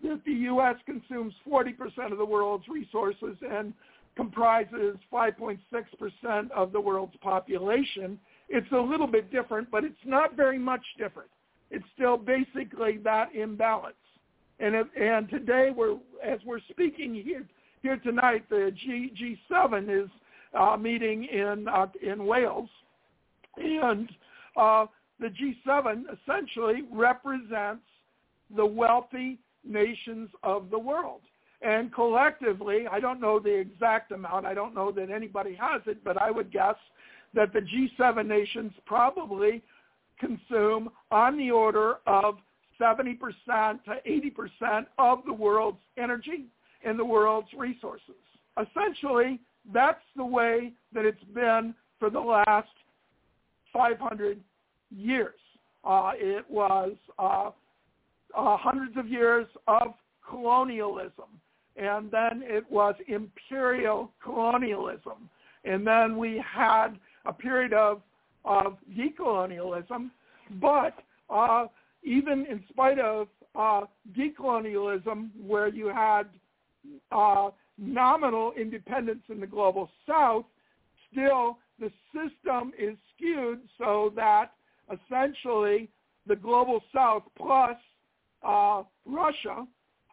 that the U.S. consumes 40% of the world's resources and comprises 5.6% of the world's population. It's a little bit different, but it's not very much different. It's still basically that imbalance. And, it, and today, we're, as we're speaking here, here tonight, the G, G7 is uh, meeting in, uh, in Wales. And uh, the G7 essentially represents the wealthy nations of the world. And collectively, I don't know the exact amount. I don't know that anybody has it, but I would guess that the G7 nations probably consume on the order of 70% to 80% of the world's energy and the world's resources. Essentially, that's the way that it's been for the last 500 years. Uh, it was uh, uh, hundreds of years of colonialism, and then it was imperial colonialism, and then we had a period of of decolonialism, but uh, even in spite of uh, decolonialism, where you had uh, nominal independence in the global south, still the system is skewed so that essentially the global south plus uh, Russia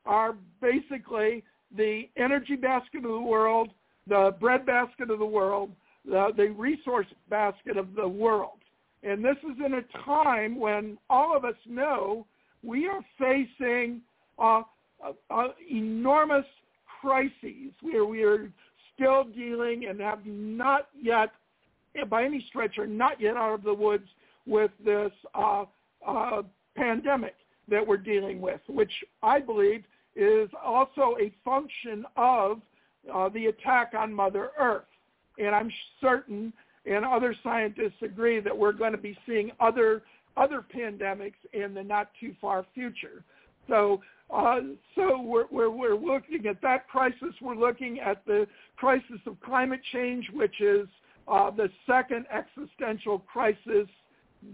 are basically the energy basket of the world, the bread basket of the world, the, the resource basket of the world. And this is in a time when all of us know we are facing uh, uh, uh, enormous crises where we are still dealing and have not yet, by any stretch, are not yet out of the woods with this uh, uh, pandemic that we're dealing with, which I believe is also a function of uh, the attack on Mother Earth. And I'm certain, and other scientists agree, that we're going to be seeing other other pandemics in the not too far future. So, uh, so we're, we're, we're looking at that crisis. We're looking at the crisis of climate change, which is uh, the second existential crisis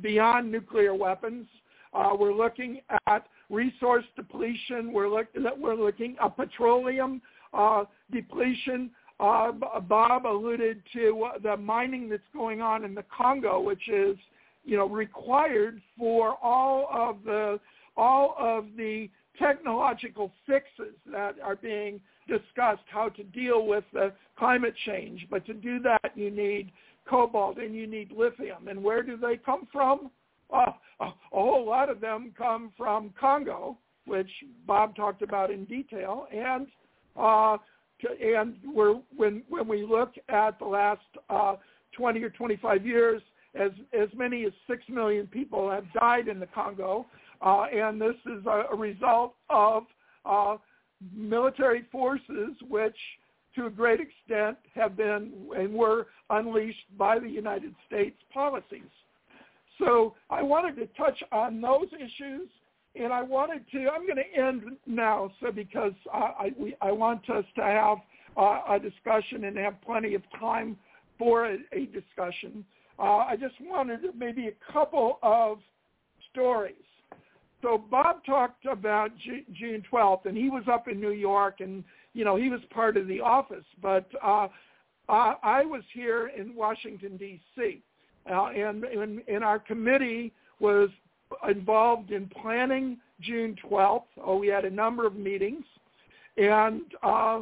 beyond nuclear weapons. Uh, we're looking at resource depletion. We're, look, we're looking at petroleum uh, depletion. Uh, Bob alluded to the mining that's going on in the Congo, which is, you know, required for all of the all of the technological fixes that are being discussed, how to deal with the climate change. But to do that, you need cobalt and you need lithium. And where do they come from? A whole lot of them come from Congo, which Bob talked about in detail, and uh, to, and when when we look at the last uh, 20 or 25 years, as as many as six million people have died in the Congo, uh, and this is a, result of uh, military forces which to a great extent have been and were unleashed by the United States policies. So I wanted to touch on those issues, and I wanted to. I'm going to end now, so because I I, we, I want us to have uh, a discussion and have plenty of time for a, a discussion. Uh, I just wanted maybe a couple of stories. So Bob talked about G- June 12th, and he was up in New York, and you know he was part of the office. But uh, uh, I was here in Washington D.C. Uh, and, and, and our committee was involved in planning June 12th. Oh, we had a number of meetings. And uh,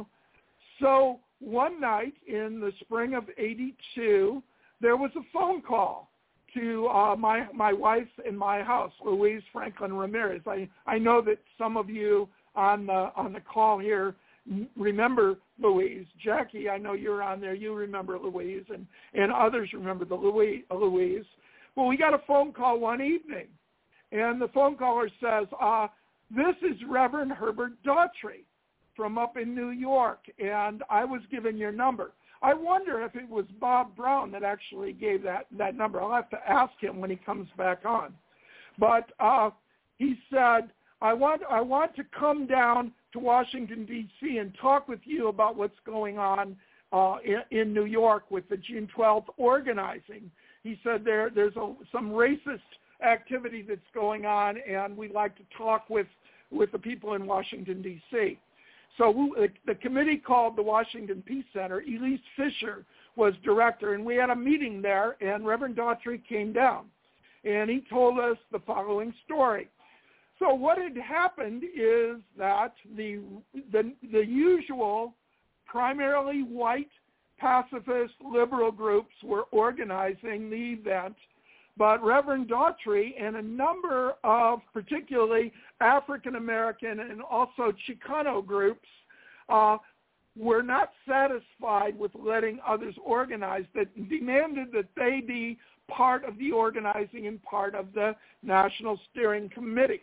so one night in the spring of 82, there was a phone call to uh, my my wife in my house, Louise Franklin Ramirez. I I know that some of you on the on the call here remember Louise. Jackie, I know you're on there. You remember Louise, and and others remember the Louise. Louise. Well, we got a phone call one evening, and the phone caller says, uh, this is Reverend Herbert Daughtry from up in New York, and I was given your number. I wonder if it was Bob Brown that actually gave that, that number. I'll have to ask him when he comes back on. But uh, he said, I want, I want to come down to Washington, D.C. and talk with you about what's going on uh, in, in New York with the June 12th organizing. He said there, there's a, some racist activity that's going on, and we'd like to talk with, with the people in Washington, D.C. So we, the committee called the Washington Peace Center. Elise Fisher was director, and we had a meeting there, and Reverend Daughtry came down, and he told us the following story. So what had happened is that the the, the usual, primarily white pacifist liberal groups were organizing the event but Reverend Daughtry and a number of particularly African American and also Chicano groups uh, were not satisfied with letting others organize, that demanded that they be part of the organizing and part of the National Steering Committee.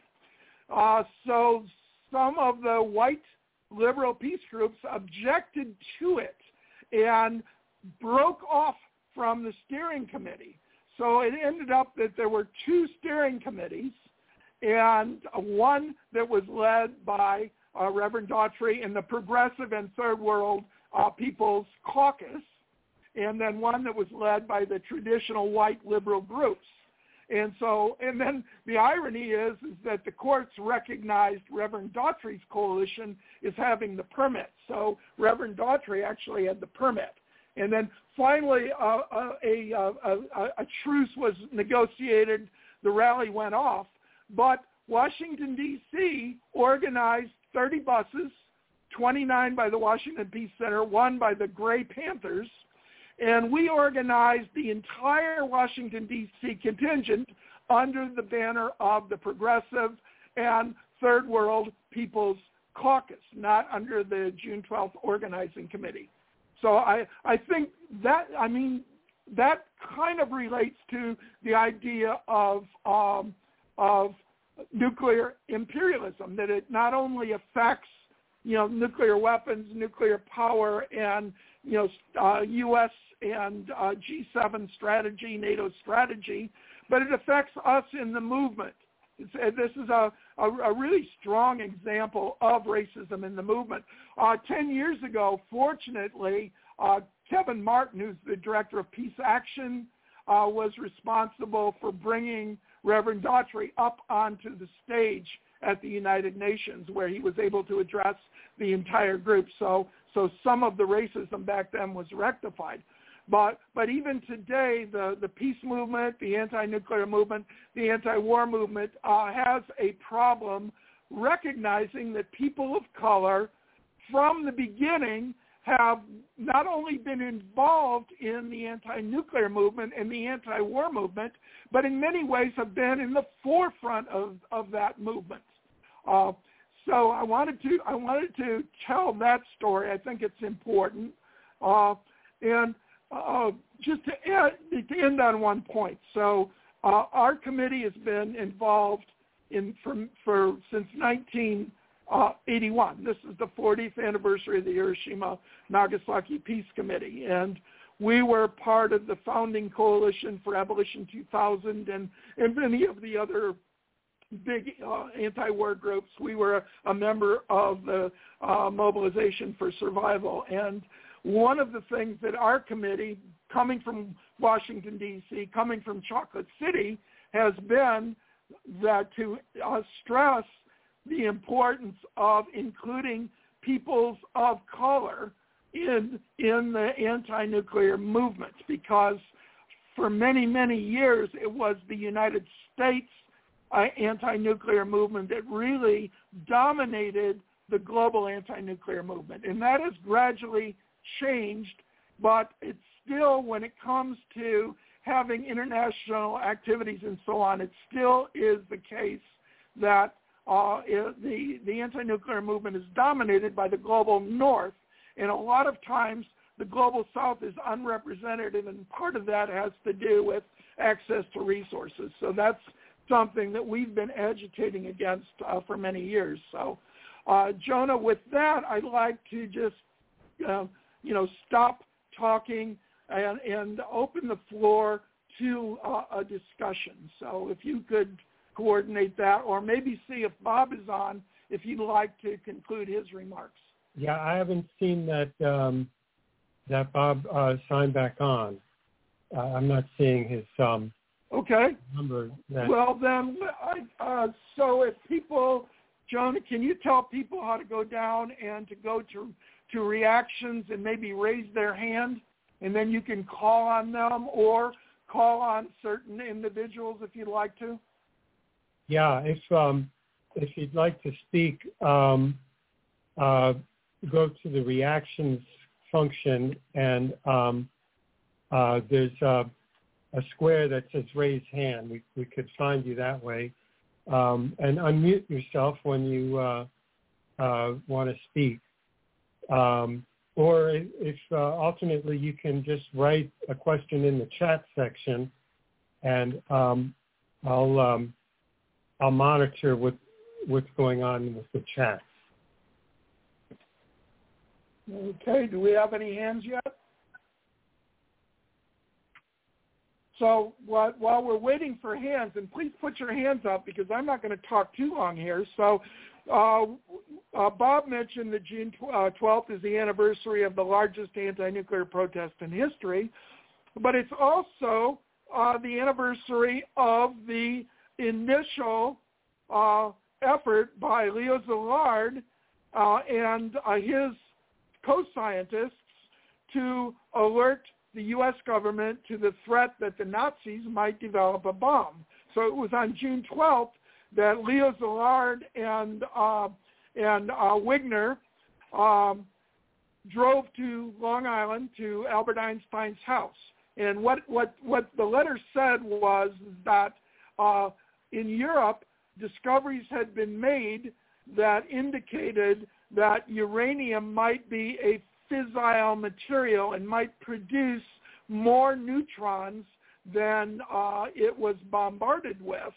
Uh, so some of the white liberal peace groups objected to it and broke off from the steering committee. So it ended up that there were two steering committees and one that was led by uh, Reverend Daughtry and the Progressive and Third World uh, People's Caucus, and then one that was led by the traditional white liberal groups. And so, and then the irony is, is that the courts recognized Reverend Daughtry's coalition as having the permit. So Reverend Daughtry actually had the permit. And then finally, uh, uh a, uh, a, a, a truce was negotiated. The rally went off, but Washington D.C. organized 30 buses, 29 by the Washington Peace Center, one by the Gray Panthers, and we organized the entire Washington D.C. contingent under the banner of the Progressive and Third World People's Caucus, not under the June 12th Organizing Committee. So I, I think that, I mean, that kind of relates to the idea of, um, of nuclear imperialism, that it not only affects, you know, nuclear weapons, nuclear power, and, you know, uh, U.S. and uh, G7 strategy, NATO strategy, but it affects us in the movement. Uh, this is a, a, a, really strong example of racism in the movement. Uh, Ten years ago, fortunately, uh, Kevin Martin, who's the director of Peace Action, uh, was responsible for bringing Reverend Daughtry up onto the stage at the United Nations, where he was able to address the entire group. So, so some of the racism back then was rectified. But but even today, the the peace movement, the anti-nuclear movement, the anti-war movement uh, has a problem recognizing that people of color, from the beginning, have not only been involved in the anti-nuclear movement and the anti-war movement, but in many ways have been in the forefront of, of that movement. Uh, so I wanted to I wanted to tell that story. I think it's important. Uh, and uh, just to, add, to end on one point, so uh, our committee has been involved in from for since 1981. This is the 40th anniversary of the Hiroshima Nagasaki Peace Committee, and we were part of the founding coalition for Abolition 2000 and, and many of the other big uh, anti-war groups. We were a, a member of the uh, Mobilization for Survival, and one of the things that our committee, coming from Washington, D.C., coming from Chocolate City, has been that to uh, stress the importance of including peoples of color in in the anti-nuclear movement because for many many years it was the United States uh, anti-nuclear movement that really dominated the global anti-nuclear movement and that has gradually changed, but it's still, when it comes to having international activities and so on, it still is the case that uh, the, the anti-nuclear movement is dominated by the global north, and a lot of times the global south is unrepresented, and part of that has to do with access to resources. So that's something that we've been agitating against uh, for many years. So, uh, Jonah, with that, I'd like to just, uh, you know, stop talking and, and open the floor to uh, a discussion. So if you could coordinate that, or maybe see if Bob is on, if he'd like to conclude his remarks. Yeah, I haven't seen that um, that Bob uh, signed back on. Uh, I'm not seeing his um, okay number. That... Well, then, I, uh, so if people, Jonah, can you tell people how to go down and to go to to reactions and maybe raise their hand, and then you can call on them or call on certain individuals if you'd like to? Yeah, if um, if you'd like to speak, um, uh, go to the reactions function, and um, uh, there's a, a, square that says raise hand. We we could find you that way, um, and unmute yourself when you uh, uh want to speak. Um, or if uh, alternately you can just write a question in the chat section, and um, I'll um, I'll monitor what what's going on with the chat. Okay. Do we have any hands yet? So while, while we're waiting for hands, and please put your hands up because I'm not going to talk too long here. So uh, uh, Bob mentioned that June uh, 12th is the anniversary of the largest anti-nuclear protest in history, but it's also uh, the anniversary of the initial uh, effort by Leo Szilard uh, and his co-scientists to alert the U.S. government to the threat that the Nazis might develop a bomb. So it was on June 12th that Leo Szilard and uh, and uh, Wigner um, drove to Long Island to Albert Einstein's house. And what what what the letter said was that uh, in Europe, discoveries had been made that indicated that uranium might be a fissile material and might produce more neutrons than uh, it was bombarded with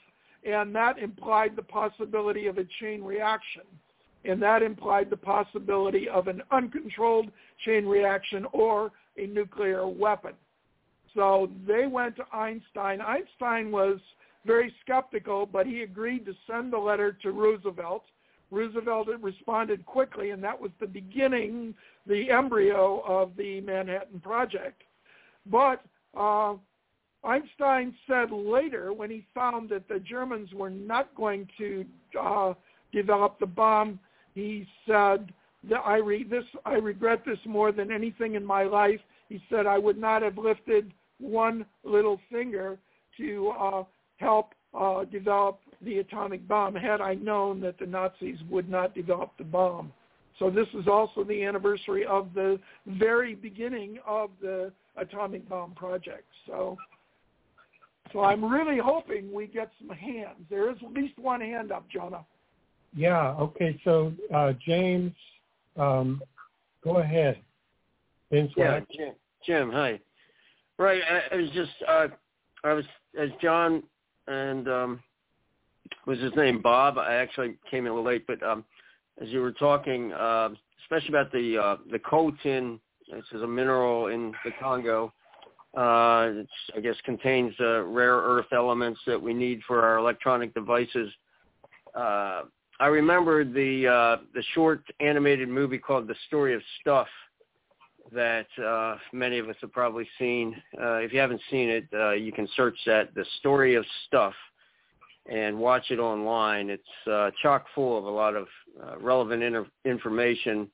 and that implied the possibility of a chain reaction. And that implied the possibility of an uncontrolled chain reaction or a nuclear weapon. So they went to Einstein. Einstein was very skeptical, but he agreed to send the letter to Roosevelt. Roosevelt responded quickly, and that was the beginning, the embryo of the Manhattan Project. But uh, Einstein said later, when he found that the Germans were not going to uh, develop the bomb, he said, I, re- this, I regret this more than anything in my life. He said, I would not have lifted one little finger to uh, help uh, develop the atomic bomb had I known that the Nazis would not develop the bomb. So this is also the anniversary of the very beginning of the atomic bomb project. So so I'm really hoping we get some hands. There is at least one hand up, Jonah. Yeah. Okay. So uh, James, um, go ahead. Vince yeah, Jim, Jim. Hi. Right. I, I was just. Uh, I was as John and um, was his name Bob. I actually came in a little late, but um, as you were talking, uh, especially about the uh, the coltan, this is a mineral in the Congo uh, it's, I guess contains uh, rare earth elements that we need for our electronic devices. Uh, I remember the uh, the short animated movie called The Story of Stuff that uh, many of us have probably seen. Uh, if you haven't seen it, uh, you can search that The Story of Stuff and watch it online. It's uh, chock full of a lot of uh, relevant inter- information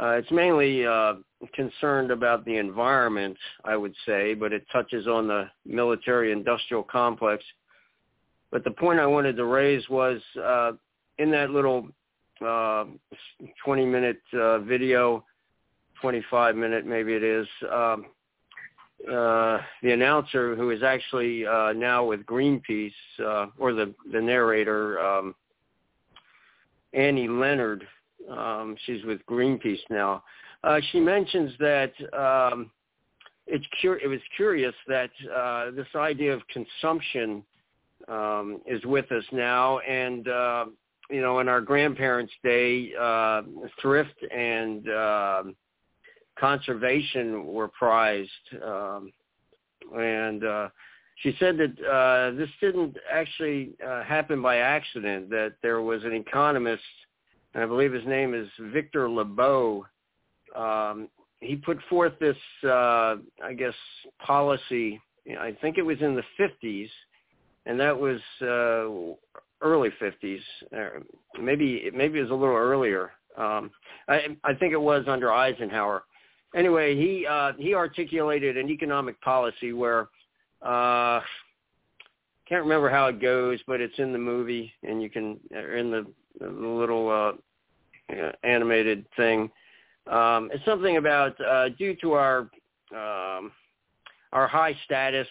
uh, it's mainly uh, concerned about the environment, I would say, but it touches on the military-industrial complex. But the point I wanted to raise was uh, in that little uh, 20-minute uh, video, 25-minute maybe it is, um, uh, the announcer who is actually uh, now with Greenpeace, uh, or the, the narrator, um, Annie Leonard, um, she's with Greenpeace now. Uh, she mentions that um, it's cur- it was curious that uh, this idea of consumption um, is with us now, and uh, you know, in our grandparents' day, uh, thrift and uh, conservation were prized, um, and uh, she said that uh, this didn't actually uh, happen by accident. That there was an economist, and I believe his name is Victor Lebow. Um, he put forth this, uh, I guess, policy. I think it was in the 50s, and that was uh, early 50s. Uh, maybe maybe it was a little earlier. Um, I, I think it was under Eisenhower. Anyway, he uh, he articulated an economic policy where uh, can't remember how it goes, but it's in the movie, and you can in the, the little uh, animated thing. Um, it's something about uh, due to our um, our high status,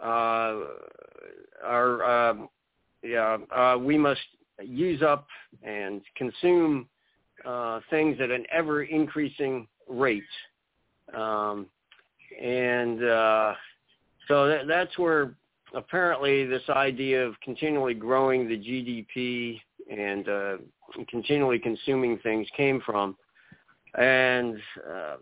uh, our uh, yeah, uh, we must use up and consume uh, things at an ever increasing rate, um, and uh, so that, that's where apparently this idea of continually growing the GDP and uh, continually consuming things came from and uh,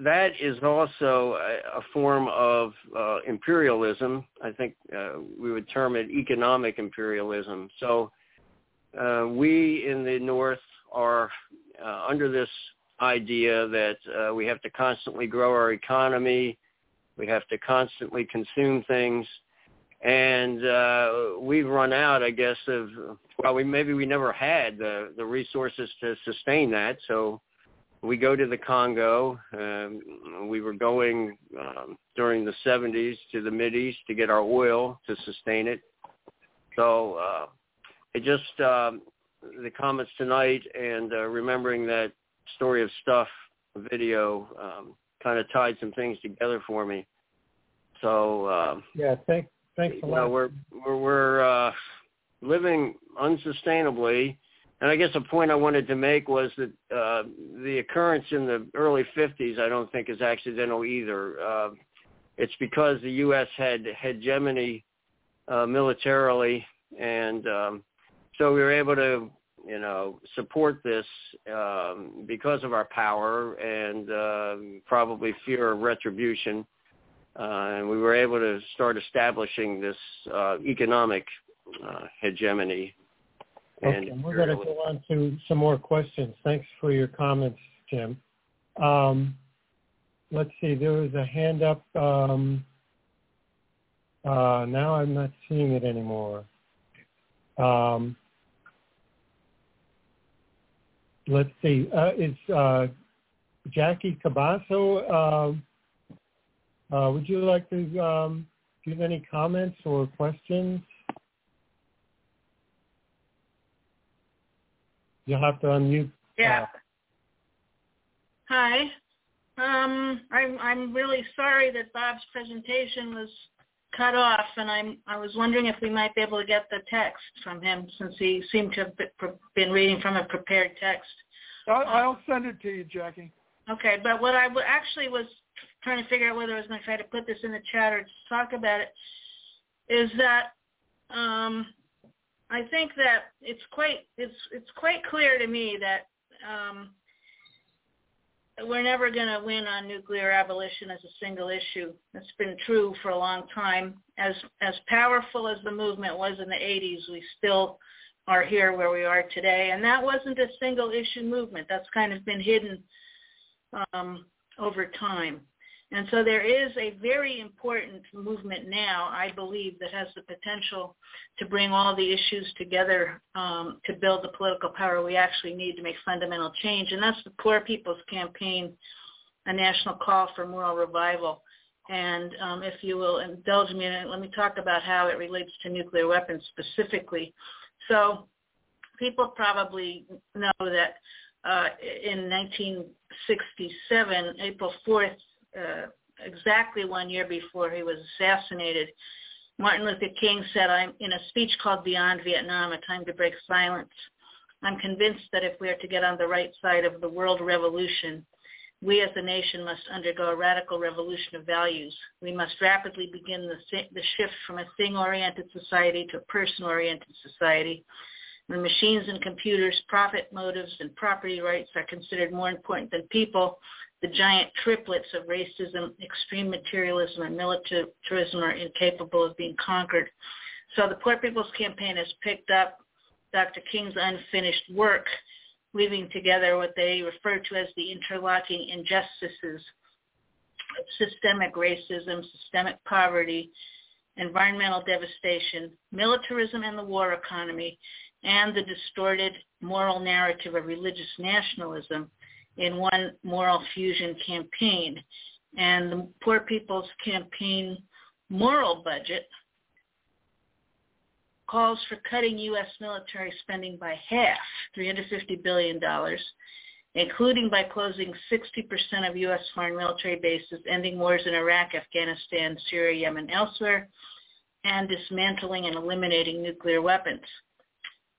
that is also a, a form of uh, imperialism. I think uh, we would term it economic imperialism. So uh, we in the North are uh, under this idea that we have to constantly grow our economy, we have to constantly consume things, and uh, we've run out, I guess, of well, we maybe we never had the the resources to sustain that. So we go to the Congo. Um, we were going um, during the 70s to the Mid East to get our oil to sustain it. So uh, it just um, the comments tonight and uh, remembering that story of stuff video um, kind of tied some things together for me. So uh, yeah, thanks thanks a lot. Know, we're we're, we're uh, living unsustainably and I guess a point I wanted to make was that uh, the occurrence in the early 50s I don't think is accidental either. Uh, it's because the U.S. had hegemony uh, militarily, and um, so we were able to, you know, support this um, because of our power and uh, probably fear of retribution. Uh, and we were able to start establishing this uh, economic uh, hegemony Okay, we're going to go on to some more questions. Thanks for your comments, Jim. Um, let's see, there was a hand up. Um, uh, now I'm not seeing it anymore. Um, let's see, uh, is uh, Jackie Cabasso, uh, would you like to um, give any comments or questions? You'll have to unmute. Yeah. Uh, Hi. Um, I'm I'm really sorry that Bob's presentation was cut off, and I'm I was wondering if we might be able to get the text from him since he seemed to have been reading from a prepared text. I'll, I'll send it to you, Jackie. Okay, but what I actually was trying to figure out whether I was going to try to put this in the chat or talk about it is that um, I think that it's quite it's it's quite clear to me that um, we're never going to win on nuclear abolition as a single issue. That's been true for a long time. As as powerful as the movement was in the 80s, we still are here where we are today, and that wasn't a single issue movement. That's kind of been hidden um, over time. And so there is a very important movement now, I believe, that has the potential to bring all the issues together um, to build the political power we actually need to make fundamental change. And that's the Poor People's Campaign, a national call for moral revival. And um, if you will indulge me, let me talk about how it relates to nuclear weapons specifically. So people probably know that uh, in 1967, April 4th, uh, exactly one year before he was assassinated, Martin Luther King said, I'm in a speech called Beyond Vietnam, A Time to Break Silence. I'm convinced that if we are to get on the right side of the world revolution, we as a nation must undergo a radical revolution of values. We must rapidly begin the, the shift from a thing-oriented society to a person-oriented society. When machines and computers, profit motives, and property rights are considered more important than people, the giant triplets of racism, extreme materialism, and militarism are incapable of being conquered. So the Poor People's Campaign has picked up Dr. King's unfinished work, weaving together what they refer to as the interlocking injustices of systemic racism, systemic poverty, environmental devastation, militarism and the war economy, and the distorted moral narrative of religious nationalism in one moral fusion campaign. And the Poor People's Campaign moral budget calls for cutting U.S. military spending by half, $350 billion, including by closing 60% of U.S. foreign military bases, ending wars in Iraq, Afghanistan, Syria, Yemen, elsewhere, and dismantling and eliminating nuclear weapons.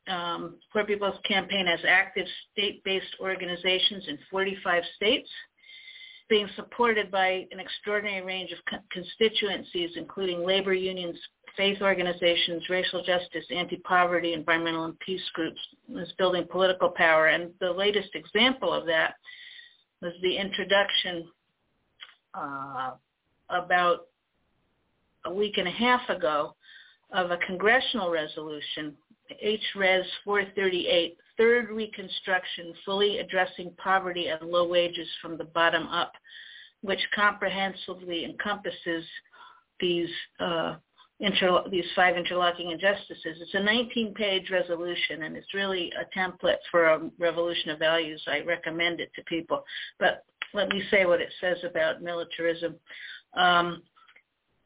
Um, Poor People's Campaign has active state-based organizations in 45 states, being supported by an extraordinary range of constituencies, including labor unions, faith organizations, racial justice, anti-poverty, environmental and peace groups, is building political power. And the latest example of that was the introduction uh, about a week and a half ago of a congressional resolution, HRES 438, Third Reconstruction, fully addressing poverty and low wages from the bottom up, which comprehensively encompasses these uh, these five interlocking injustices. It's a 19-page resolution, and it's really a template for a revolution of values. I recommend it to people. But let me say what it says about militarism. Um,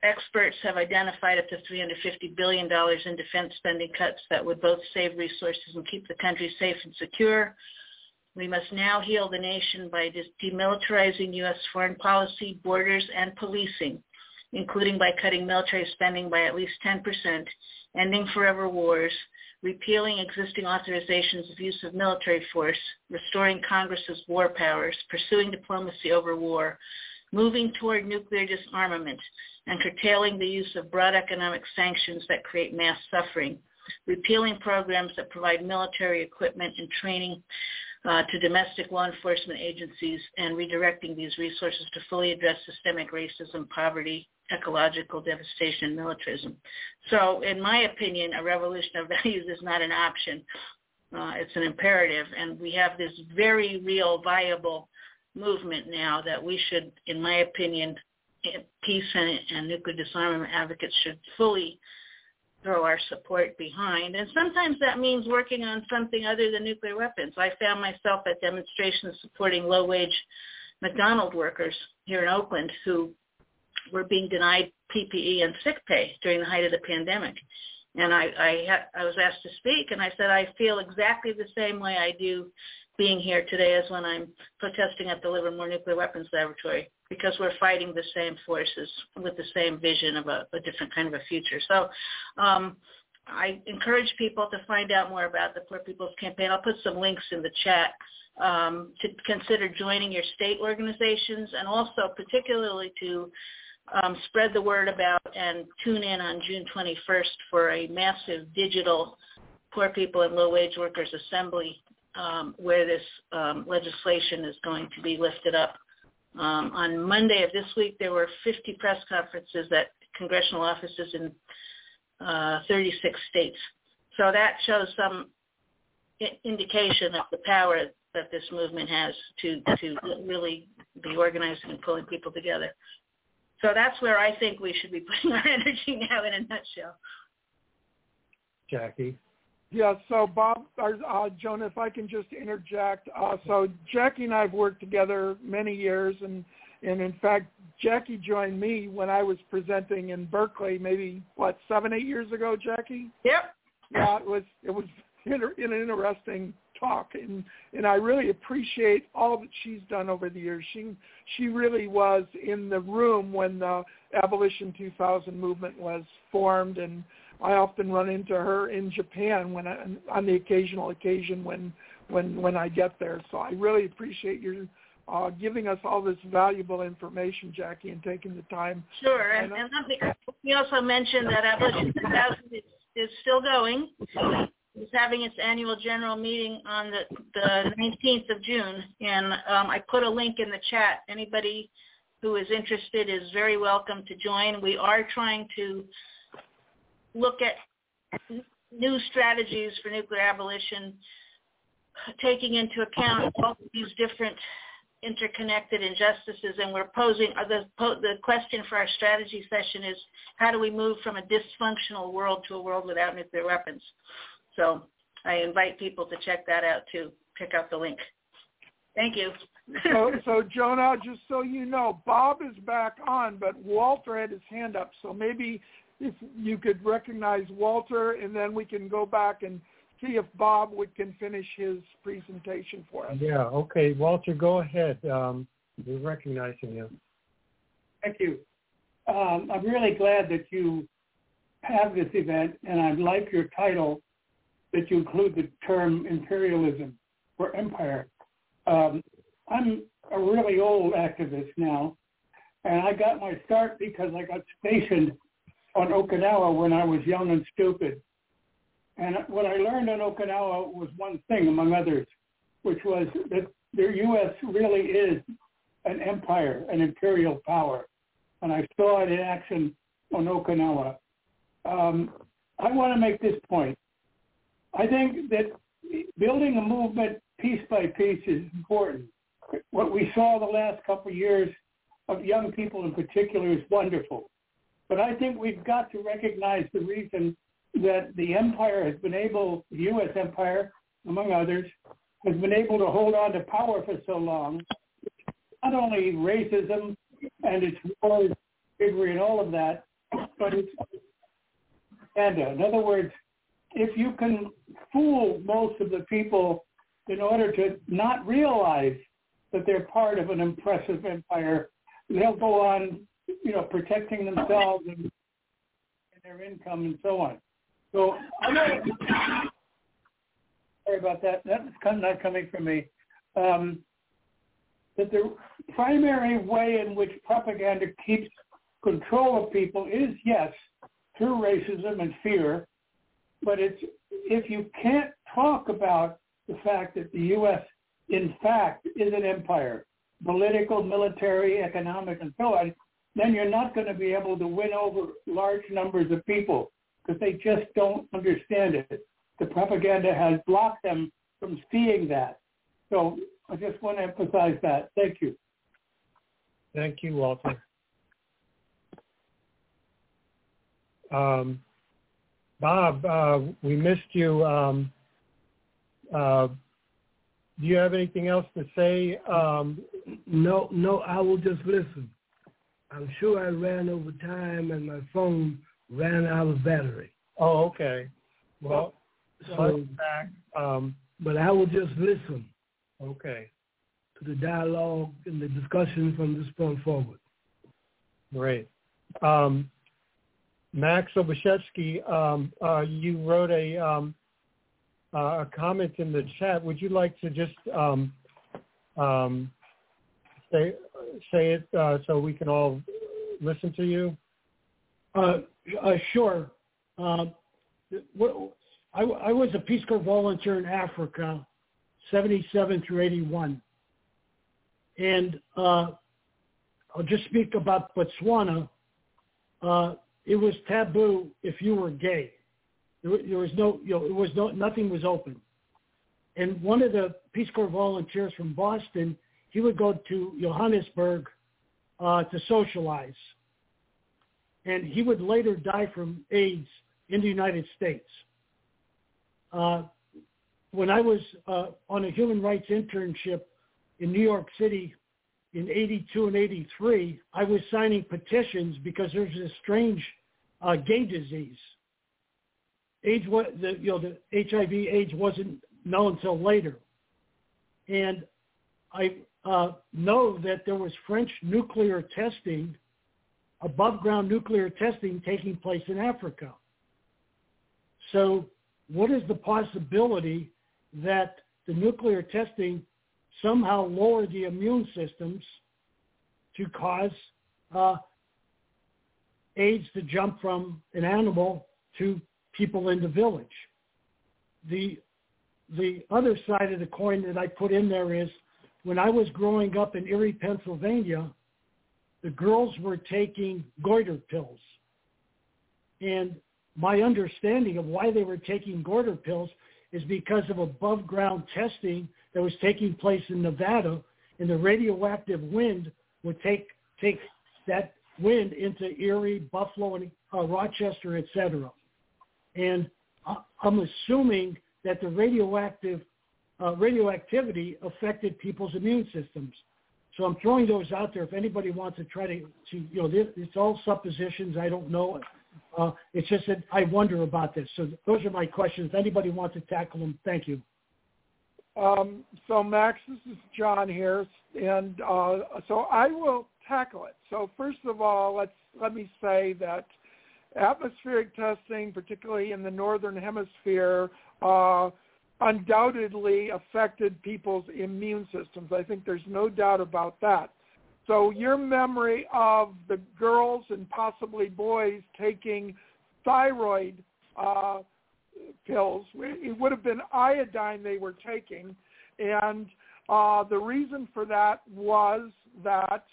experts have identified up to $350 billion in defense spending cuts that would both save resources and keep the country safe and secure. We must now heal the nation by demilitarizing U.S. foreign policy, borders, and policing including by cutting military spending by at least 10%, ending forever wars, repealing existing authorizations of use of military force, restoring Congress's war powers, pursuing diplomacy over war, moving toward nuclear disarmament, and curtailing the use of broad economic sanctions that create mass suffering, repealing programs that provide military equipment and training uh, to domestic law enforcement agencies and redirecting these resources to fully address systemic racism, poverty, ecological devastation, and militarism. So in my opinion, a revolution of values is not an option. Uh, it's an imperative. And we have this very real, viable movement now that we should, in my opinion, peace and, and nuclear disarmament advocates should fully throw our support behind. And sometimes that means working on something other than nuclear weapons. I found myself at demonstrations supporting low-wage McDonald workers here in Oakland who were being denied PPE and sick pay during the height of the pandemic. And I I, ha- I was asked to speak, and I said I feel exactly the same way I do being here today as when I'm protesting at the Livermore Nuclear Weapons Laboratory because we're fighting the same forces with the same vision of a, a different kind of a future. So um, I encourage people to find out more about the Poor People's Campaign. I'll put some links in the chat um, to consider joining your state organizations and also particularly to um, spread the word about and tune in on June 21st for a massive digital poor people and low-wage workers assembly um, where this um, legislation is going to be lifted up. Um, on Monday of this week, there were 50 press conferences at congressional offices in uh, 36 states. So that shows some indication of the power that this movement has to to really be organizing and pulling people together. So that's where I think we should be putting our energy now in a nutshell. Jackie. Yeah, so Bob, uh, Joan, if I can just interject. Uh, so Jackie and I have worked together many years, and and in fact, Jackie joined me when I was presenting in Berkeley, maybe what seven, eight years ago. Jackie. Yep. Yeah, it was it was inter- an interesting talk and and I really appreciate all that she's done over the years. She she really was in the room when the Abolition 2000 movement was formed and I often run into her in Japan when I, on the occasional occasion when when when I get there. So I really appreciate your uh, giving us all this valuable information, Jackie, and taking the time. Sure, and, and let, me, let me also mention that Abolition 2000 is, is still going. It's having its annual general meeting on the, the 19th of June, and um, I put a link in the chat. Anybody who is interested is very welcome to join. We are trying to look at new strategies for nuclear abolition, taking into account all these different interconnected injustices, and we're posing the the question for our strategy session is how do we move from a dysfunctional world to a world without nuclear weapons? So I invite people to check that out too. Pick out the link. Thank you. so, so Jonah, just so you know, Bob is back on, but Walter had his hand up. So maybe if you could recognize Walter, and then we can go back and see if Bob would can finish his presentation for us. Yeah. Okay, Walter, go ahead. Um, we're recognizing you. Thank you. Um, I'm really glad that you have this event, and I like your title that you include the term imperialism or empire. Um, I'm a really old activist now, and I got my start because I got stationed on Okinawa when I was young and stupid. And what I learned on Okinawa was one thing, among others, which was that the U.S. really is an empire, an imperial power. And I saw it in action on Okinawa. Um, I want to make this point. I think that building a movement piece by piece is important. What we saw the last couple of years of young people in particular is wonderful. But I think we've got to recognize the reason that the empire has been able, the U.S. empire, among others, has been able to hold on to power for so long. Not only racism and its wars, bigotry, and all of that, but it's propaganda. In other words, if you can fool most of the people in order to not realize that they're part of an impressive empire, they'll go on, you know, protecting themselves and, and their income and so on. So I'm not, sorry about that. That's not coming from me. Um, that the primary way in which propaganda keeps control of people is, yes, through racism and fear, but it's if you can't talk about the fact that the U.S. in fact is an empire, political, military, economic, and so on, then you're not going to be able to win over large numbers of people because they just don't understand it. The propaganda has blocked them from seeing that. So I just want to emphasize that. Thank you. Thank you, Walter. Um, Bob, uh, we missed you. Um, uh, do you have anything else to say? Um, no, no, I will just listen. I'm sure I ran over time and my phone ran out of battery. Oh, okay. Well, so back. Um, but I will just listen. Okay. To the dialogue and the discussion from this point forward. Great. Um, Max Obashevsky, um, uh, you wrote a, um, uh, a comment in the chat. Would you like to just um, um say say it uh, so we can all listen to you? Uh, uh, sure. Um, I, I, was a Peace Corps volunteer in Africa, 77 through 81. And uh, I'll just speak about Botswana. Uh, it was taboo if you were gay. There, there was no, you know, it was no, nothing was open. And one of the Peace Corps volunteers from Boston, he would go to Johannesburg uh, to socialize and he would later die from AIDS in the United States. Uh, when I was uh, on a human rights internship in New York City in 82 and 83, I was signing petitions because there's this strange uh, gay disease. AIDS, the, you know, the HIV AIDS wasn't known until later. And I uh, know that there was French nuclear testing above ground nuclear testing taking place in Africa. So what is the possibility that the nuclear testing somehow lowered the immune systems to cause uh, AIDS to jump from an animal to people in the village. The the other side of the coin that I put in there is when I was growing up in Erie, Pennsylvania, the girls were taking goiter pills. And my understanding of why they were taking goiter pills is because of above ground testing that was taking place in Nevada and the radioactive wind would take take that wind into Erie, Buffalo, and uh, Rochester, etc. And I'm assuming that the radioactive uh, radioactivity affected people's immune systems. So I'm throwing those out there. If anybody wants to try to, to you know, this, it's all suppositions. I don't know. Uh, it's just that I wonder about this. So those are my questions. If anybody wants to tackle them, thank you. Um, so Max, this is John here, and uh, so I will tackle it. So first of all, let's let me say that atmospheric testing, particularly in the northern hemisphere, uh, undoubtedly affected people's immune systems. I think there's no doubt about that. So your memory of the girls and possibly boys taking thyroid uh, pills, it would have been iodine they were taking, and uh, the reason for that was that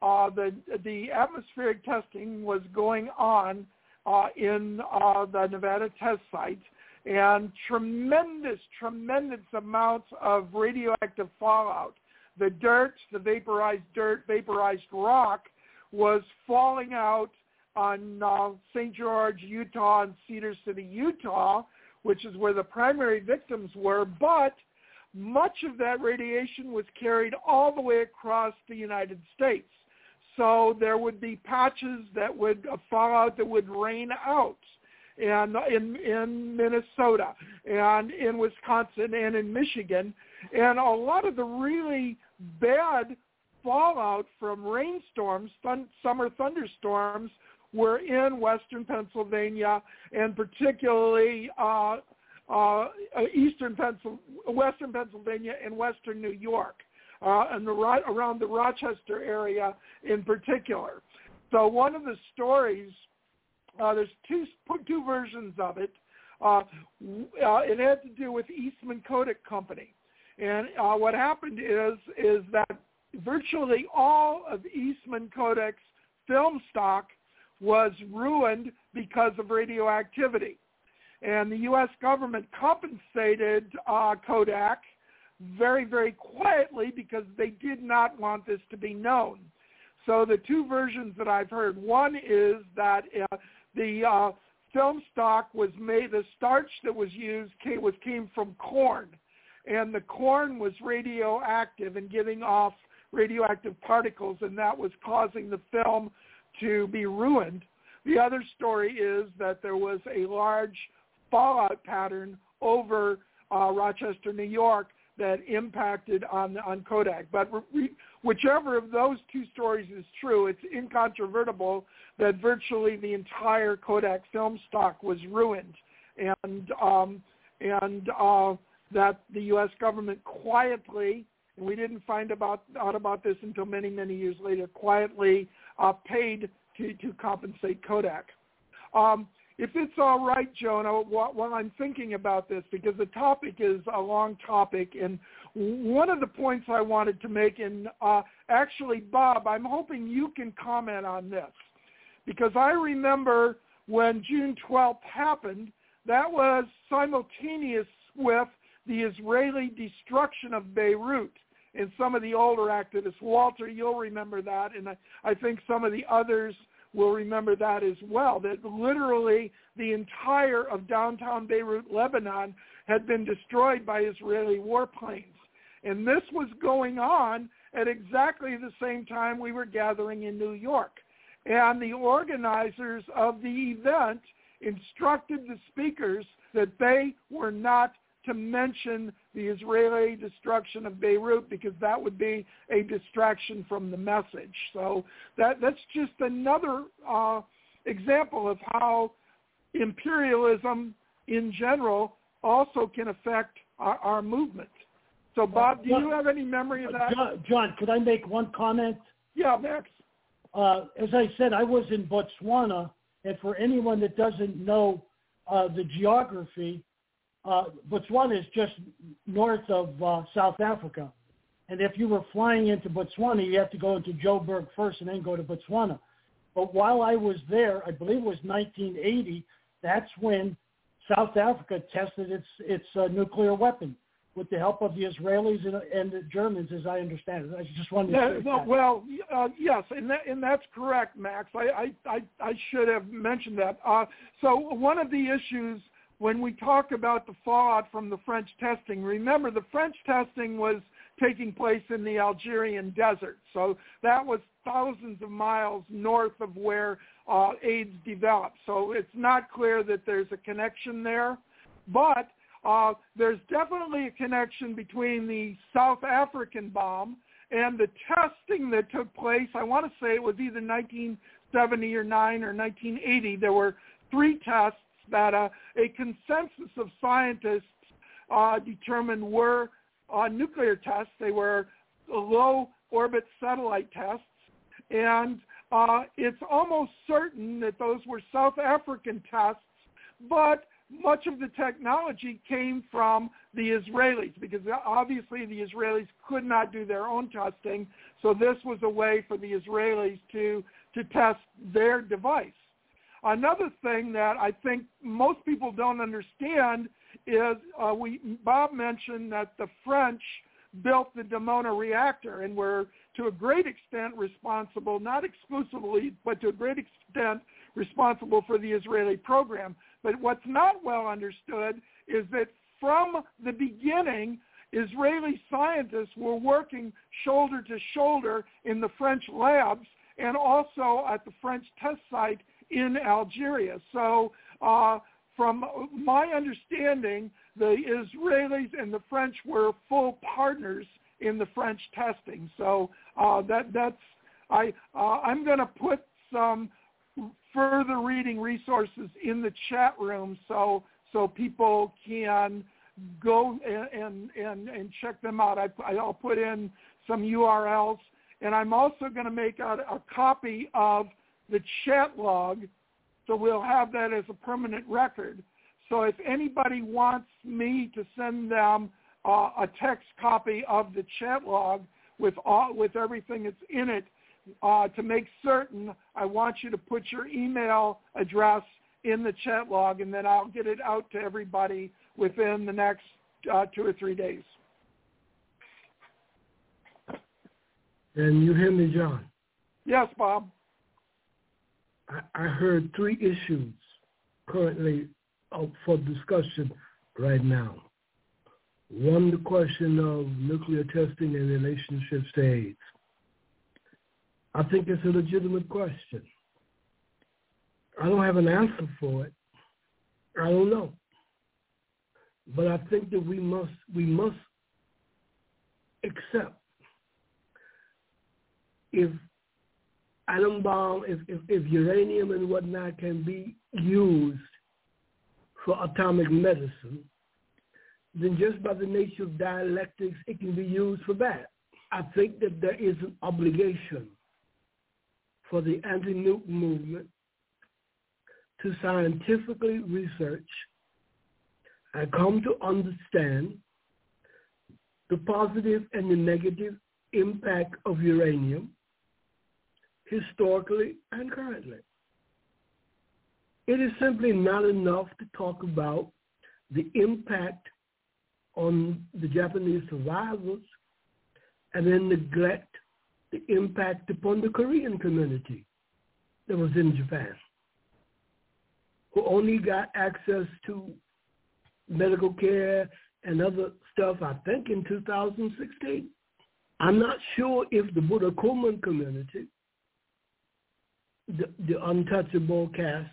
uh, the the atmospheric testing was going on uh, in uh, the Nevada test site, and tremendous, tremendous amounts of radioactive fallout. The dirt, the vaporized dirt, vaporized rock was falling out on uh, St. George, Utah, and Cedar City, Utah, which is where the primary victims were. But much of that radiation was carried all the way across the United States. So there would be patches that would uh, fall out that would rain out and in in Minnesota and in Wisconsin and in Michigan, and a lot of the really bad fallout from rainstorms, summer thunderstorms, were in western Pennsylvania and particularly uh, uh, eastern Pennsylvania, western Pennsylvania and western New York, uh, and the around the Rochester area in particular. So one of the stories uh, there's two two versions of it. Uh, uh, it had to do with Eastman Kodak Company, and uh, what happened is is that virtually all of Eastman Kodak's film stock was ruined because of radioactivity, and the U.S. government compensated uh, Kodak very very quietly because they did not want this to be known. So the two versions that I've heard, one is that uh, the uh, film stock was made. The starch that was used came, was came from corn, and the corn was radioactive and giving off radioactive particles, and that was causing the film to be ruined. The other story is that there was a large fallout pattern over uh, Rochester, New York, that impacted on on Kodak. But re- whichever of those two stories is true, it's incontrovertible that virtually the entire Kodak film stock was ruined, and um, and uh, that the U.S. government quietly, and we didn't find about out about this until many many years later, quietly uh, paid to to compensate Kodak. Um, if it's all right, Jonah, while I'm thinking about this, because the topic is a long topic, and one of the points I wanted to make, and uh, actually, Bob, I'm hoping you can comment on this, because I remember when June 12th happened, that was simultaneous with the Israeli destruction of Beirut. And some of the older activists, Walter, you'll remember that, and I, I think some of the others will remember that as well, that literally the entire of downtown Beirut, Lebanon, had been destroyed by Israeli warplanes. And this was going on at exactly the same time we were gathering in New York. And the organizers of the event instructed the speakers that they were not to mention the Israeli destruction of Beirut because that would be a distraction from the message. So that that's just another uh, example of how imperialism in general also can affect our, our movement. So, Bob, do you have any memory of that? John, John could I make one comment? Yeah, Max. Uh, as I said, I was in Botswana, and for anyone that doesn't know uh, the geography, uh, Botswana is just north of uh, South Africa. And if you were flying into Botswana, you have to go into Joburg first and then go to Botswana. But while I was there, I believe it was 1980, that's when South Africa tested its its uh, nuclear weapon with the help of the Israelis and, and the Germans, as I understand it. I just wanted to no, that. well, uh, yes, and that, and that's correct, Max. I, I, I, I should have mentioned that. Uh, so one of the issues when we talk about the fallout from the French testing, remember the French testing was taking place in the Algerian desert. So that was thousands of miles north of where uh, AIDS developed. So it's not clear that there's a connection there. But uh, there's definitely a connection between the South African bomb and the testing that took place. I want to say it was either 1970 or 9 or 1980. There were three tests that uh, a consensus of scientists uh, determined were uh, nuclear tests. They were low orbit satellite tests. And uh, it's almost certain that those were South African tests, but much of the technology came from the Israelis because obviously the Israelis could not do their own testing. So this was a way for the Israelis to, to test their device. Another thing that I think most people don't understand is uh, we Bob mentioned that the French built the Dimona reactor and were to a great extent responsible, not exclusively, but to a great extent responsible for the Israeli program. But what's not well understood is that from the beginning, Israeli scientists were working shoulder to shoulder in the French labs and also at the French test site in Algeria. So uh, from my understanding, the Israelis and the French were full partners in the French testing. So uh, that that's I uh, I'm going to put some further reading resources in the chat room so so people can go and and and check them out. I, I'll put in some URLs, and I'm also going to make a, a copy of the chat log, so we'll have that as a permanent record. So if anybody wants me to send them uh, a text copy of the chat log with all, with everything that's in it, uh, to make certain, I want you to put your email address in the chat log, and then I'll get it out to everybody within the next uh, two or three days. And you hear me, John? Yes, Bob. I, heard three issues currently up for discussion right now. One, the question of nuclear testing and relationships to AIDS. I think it's a legitimate question. I don't have an answer for it. I don't know. But I think that we must we must accept if atom bomb, if, if, if uranium and whatnot can be used for atomic medicine, then just by the nature of dialectics, it can be used for that. I think that there is an obligation for the anti-nuke movement to scientifically research and come to understand the positive and the negative impact of uranium historically and currently. It is simply not enough to talk about the impact on the Japanese survivors and then neglect the impact upon the Korean community that was in Japan, who only got access to medical care and other stuff, I think, in 2016. I'm not sure if the Burakumin community, the, the untouchable caste,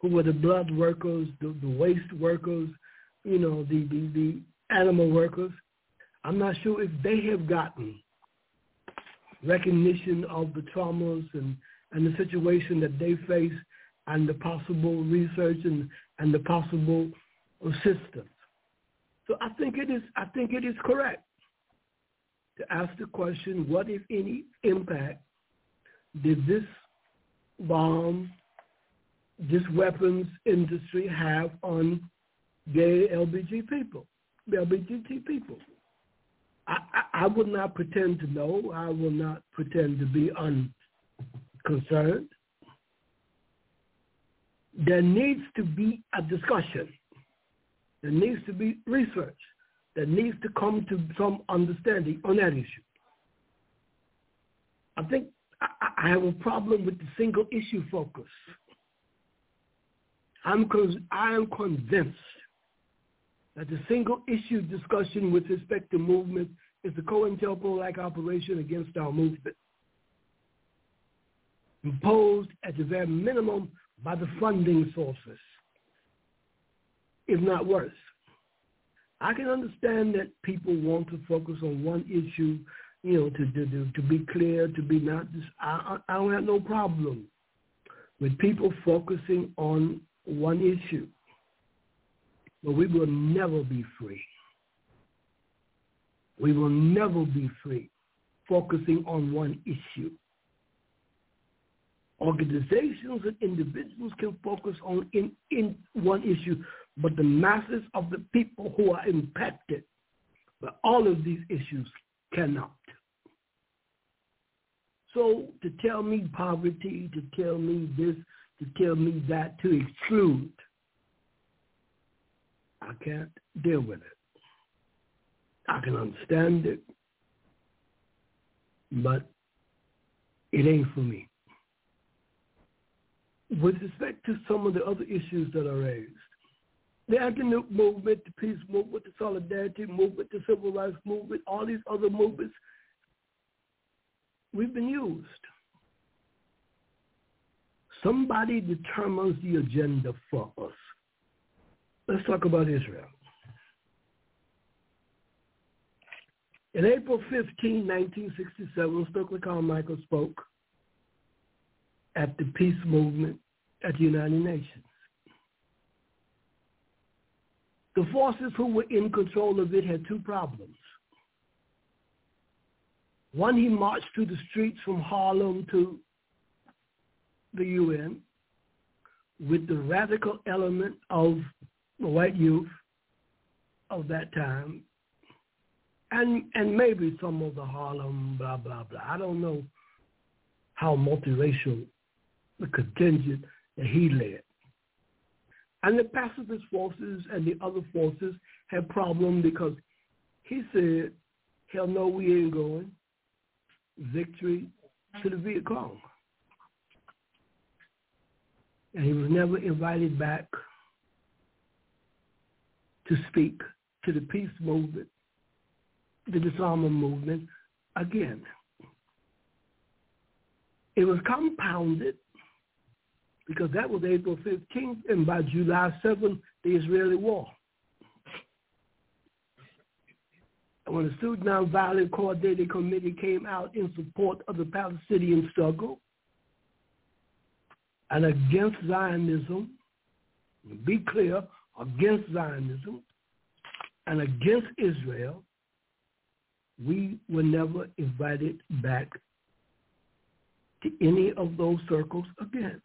who were the blood workers, the, the waste workers, you know, the, the, the animal workers, I'm not sure if they have gotten recognition of the traumas and, and the situation that they face and the possible research and, and the possible assistance. So I think it is I think it is correct to ask the question, what, if any, impact did this bomb, this weapons industry have on gay LBG people, LGBT people? I, I, I would not pretend to know. I will not pretend to be unconcerned. There needs to be a discussion. There needs to be research. There needs to come to some understanding on that issue. I think I, have a problem with the single issue focus. I'm, I am convinced that the single issue discussion with respect to movement is the COINTELPRO-like operation against our movement, imposed at the very minimum by the funding sources, if not worse. I can understand that people want to focus on one issue, you know, to to, to be clear, to be not. I, I don't have no problem with people focusing on one issue, but we will never be free. We will never be free focusing on one issue. Organizations and individuals can focus on in, in one issue, but the masses of the people who are impacted by all of these issues cannot. So to tell me poverty, to tell me this, to tell me that, to exclude, I can't deal with it. I can understand it, but it ain't for me. With respect to some of the other issues that are raised, the anti-nuke movement, the peace movement, the solidarity movement, the civil rights movement, all these other movements, we've been used. Somebody determines the agenda for us. Let's talk about Israel. In April 15, 1967, Stokely Carmichael spoke at the peace movement at the United Nations. The forces who were in control of it had two problems. One, he marched through the streets from Harlem to the UN with the radical element of the white youth of that time and and maybe some of the Harlem blah blah blah. I don't know how multiracial the contingent that he led. And the pacifist forces and the other forces had problem because he said, hell no, we ain't going. Victory to the Viet Cong. And he was never invited back to speak to the peace movement the disarmament movement again. It was compounded because that was April 15th, and by July 7th, the Israeli war. And when the Student Nonviolent Coordinating Committee came out in support of the Palestinian struggle and against Zionism, be clear, against Zionism and against Israel, we were never invited back to any of those circles again.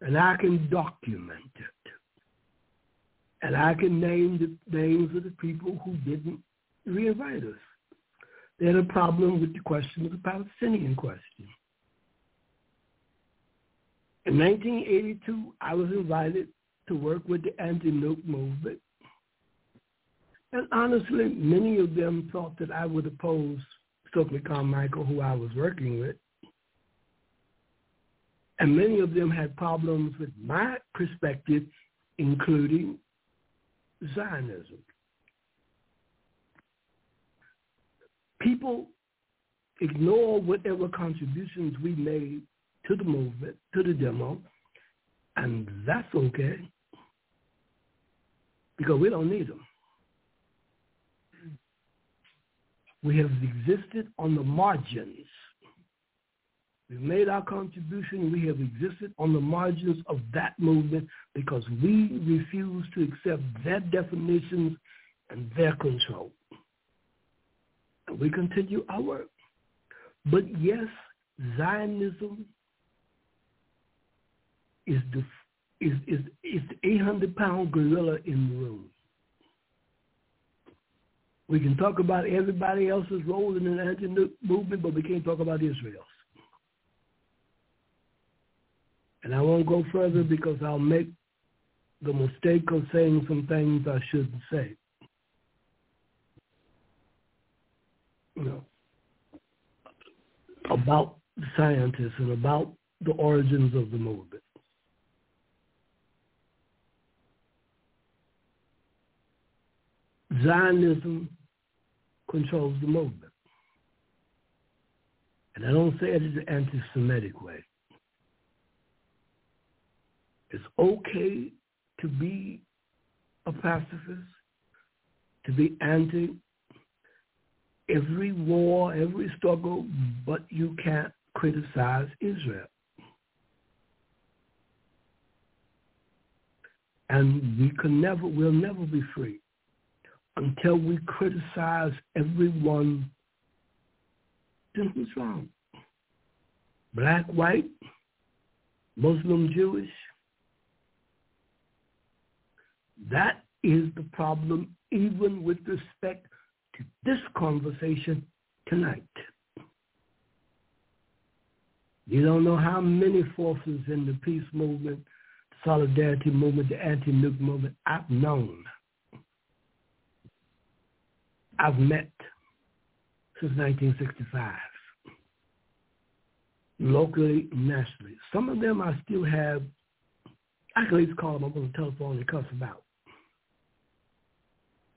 And I can document it. And I can name the names of the people who didn't re-invite us. They had a problem with the question of the Palestinian question. In 1982, I was invited to work with the anti-nuke movement and honestly, many of them thought that I would oppose Stokely Carmichael, who I was working with. And many of them had problems with my perspective, including Zionism. People ignore whatever contributions we made to the movement, to the demo, and that's okay because we don't need them. We have existed on the margins. We've made our contribution. We have existed on the margins of that movement because we refuse to accept their definitions and their control. We continue our work. But yes, Zionism is the is is is the 800 pound gorilla in the room. We can talk about everybody else's role in the anti movement, but we can't talk about Israel's. And I won't go further because I'll make the mistake of saying some things I shouldn't say. You know, about the scientists and about the origins of the movement. Zionism controls the movement. And I don't say it in an anti-Semitic way. It's okay to be a pacifist, to be anti every war, every struggle, but you can't criticize Israel. And we can never, we'll never be free until we criticize everyone, who's wrong? Black, white, Muslim, Jewish. That is the problem even with respect this conversation tonight. You don't know how many forces in the peace movement, the solidarity movement, the anti-nuke movement I've known I've met since 1965, locally, nationally. Some of them I still have, I can at least call them up on the telephone and cuss about.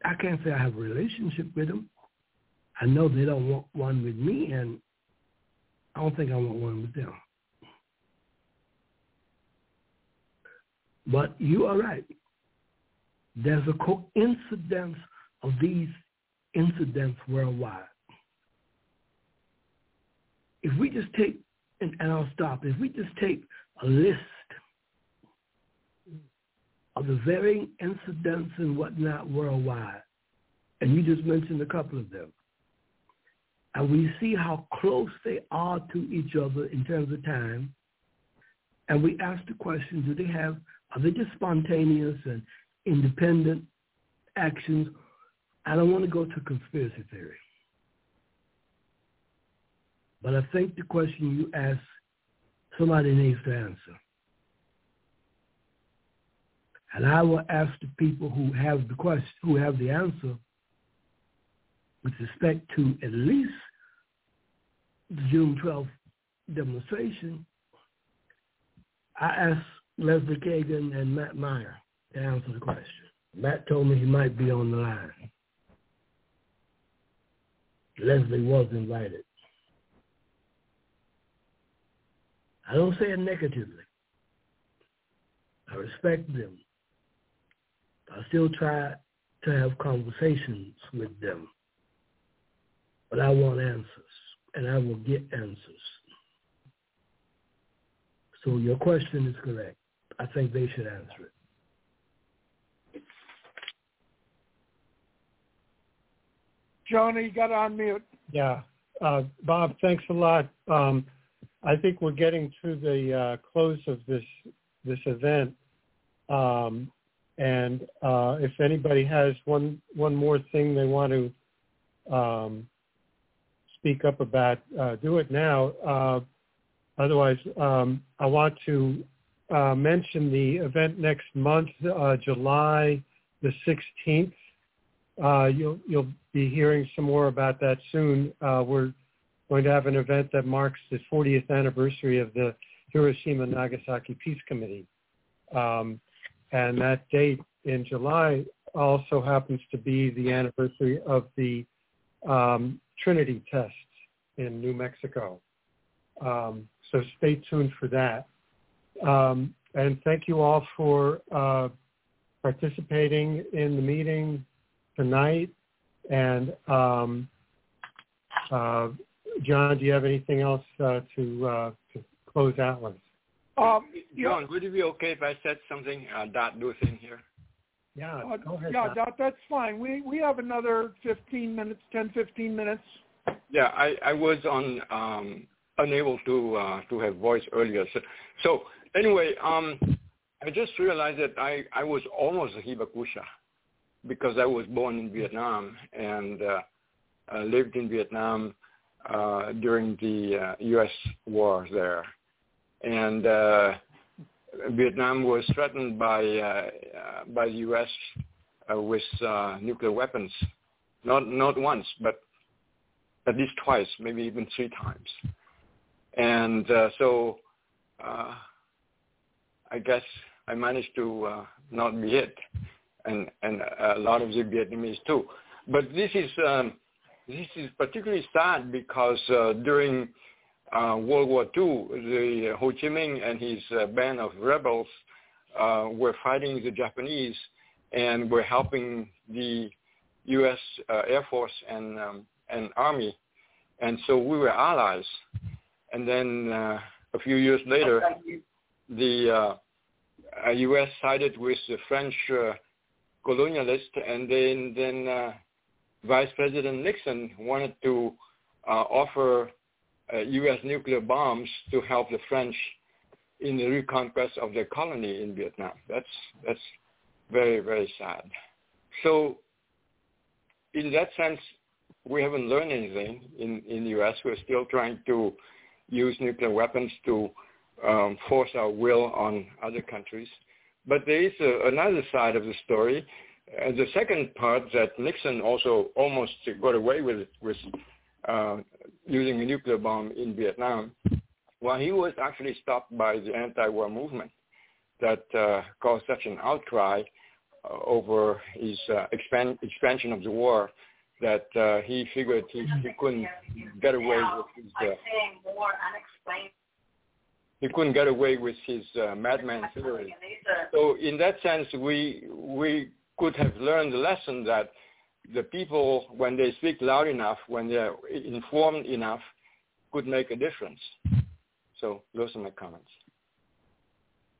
I can't say I have a relationship with them. I know they don't want one with me, and I don't think I want one with them. But you are right. There's a coincidence of these incidents worldwide. If we just take, and, and I'll stop, if we just take a list of the varying incidents and whatnot worldwide, and you just mentioned a couple of them, and we see how close they are to each other in terms of time, and we ask the question, do they have, are they just spontaneous and independent actions, I don't want to go to conspiracy theory. But I think the question you ask, somebody needs to answer. And I will ask the people who have the question, who have the answer, with respect to at least the June 12th demonstration. I asked Leslie Cagan and Matt Meyer to answer the question. Matt told me he might be on the line. Leslie was invited. I don't say it negatively. I respect them. I still try to have conversations with them. But I want answers, and I will get answers. So your question is correct. I think they should answer it. Johnny, you got on mute. Yeah. Uh, Bob, thanks a lot. Um, I think we're getting to the uh, close of this this event. Um, and uh, if anybody has one one more thing they want to um, speak up about, uh, do it now. Uh, otherwise, um, I want to uh, mention the event next month, July the 16th. you'll you'll be hearing some more about that soon. Uh, we're going to have an event that marks the 40th anniversary of the Hiroshima Nagasaki Peace Committee. Um, and that date in July also happens to be the anniversary of the um, Trinity test in New Mexico. Um, so stay tuned for that. Um, and thank you all for uh, participating in the meeting tonight. And um, uh, John, do you have anything else uh, to uh, to close out with? Um, John, would it be okay if I said something? Uh, Dot Lewis in here. Yeah, Uh, go ahead. yeah, Bob. that, that's fine. We we have another 15 minutes, 10, 15 minutes. Yeah, I, I was on um, unable to uh, to have voice earlier. So, so anyway, um, I just realized that I, I was almost a hibakusha because I was born in Vietnam and uh, uh, lived in Vietnam uh, during the uh, U.S. war there, and uh, Vietnam was threatened by uh, by the U.S. Uh, with uh, nuclear weapons, not not once, but at least twice, maybe even three times. And uh, so uh, I guess I managed to not be hit, and and a lot of the Vietnamese too. But this is um, this is particularly sad because during uh, World War II, the Ho Chi Minh and his uh, band of rebels uh, were fighting the Japanese and were helping the U.S. Uh, Air Force and um, and Army, and so we were allies. And then uh, a few years later, the uh, uh, U.S. sided with the French uh, colonialists, and then then uh, Vice President Nixon wanted to uh, offer uh, U.S. nuclear bombs to help the French in the reconquest of their colony in Vietnam. That's that's very very sad. So, in that sense, we haven't learned anything in in the U.S. We're still trying to use nuclear weapons to um, force our will on other countries. But there is a, another side of the story. Uh, the second part that Nixon also almost got away with with uh, using a nuclear bomb in Vietnam. Well, he was actually stopped by the anti-war movement that uh, caused such an outcry uh, over his uh, expansion of the war that uh, he figured he, he couldn't get away with his uh, he couldn't get away with his uh, madman theory. So in that sense, we we could have learned the lesson that the people, when they speak loud enough, when they're informed enough, could make a difference. So those are my comments.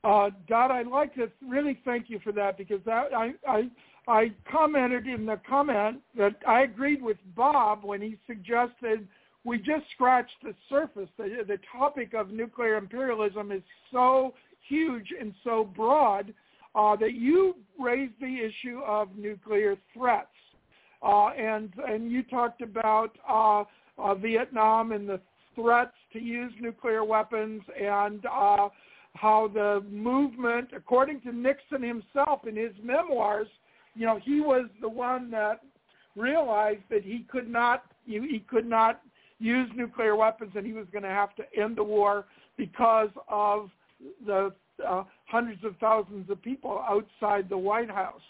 Uh, Dot, I'd like to really thank you for that because that, I, I, I commented in the comment that I agreed with Bob when he suggested we just scratched the surface. The, the topic of nuclear imperialism is so huge and so broad uh, that you raised the issue of nuclear threats. Uh, and and you talked about uh, uh, Vietnam and the threats to use nuclear weapons and uh, how the movement, according to Nixon himself in his memoirs, you know, he was the one that realized that he could not he could not use nuclear weapons and he was going to have to end the war because of the uh, hundreds of thousands of people outside the White House.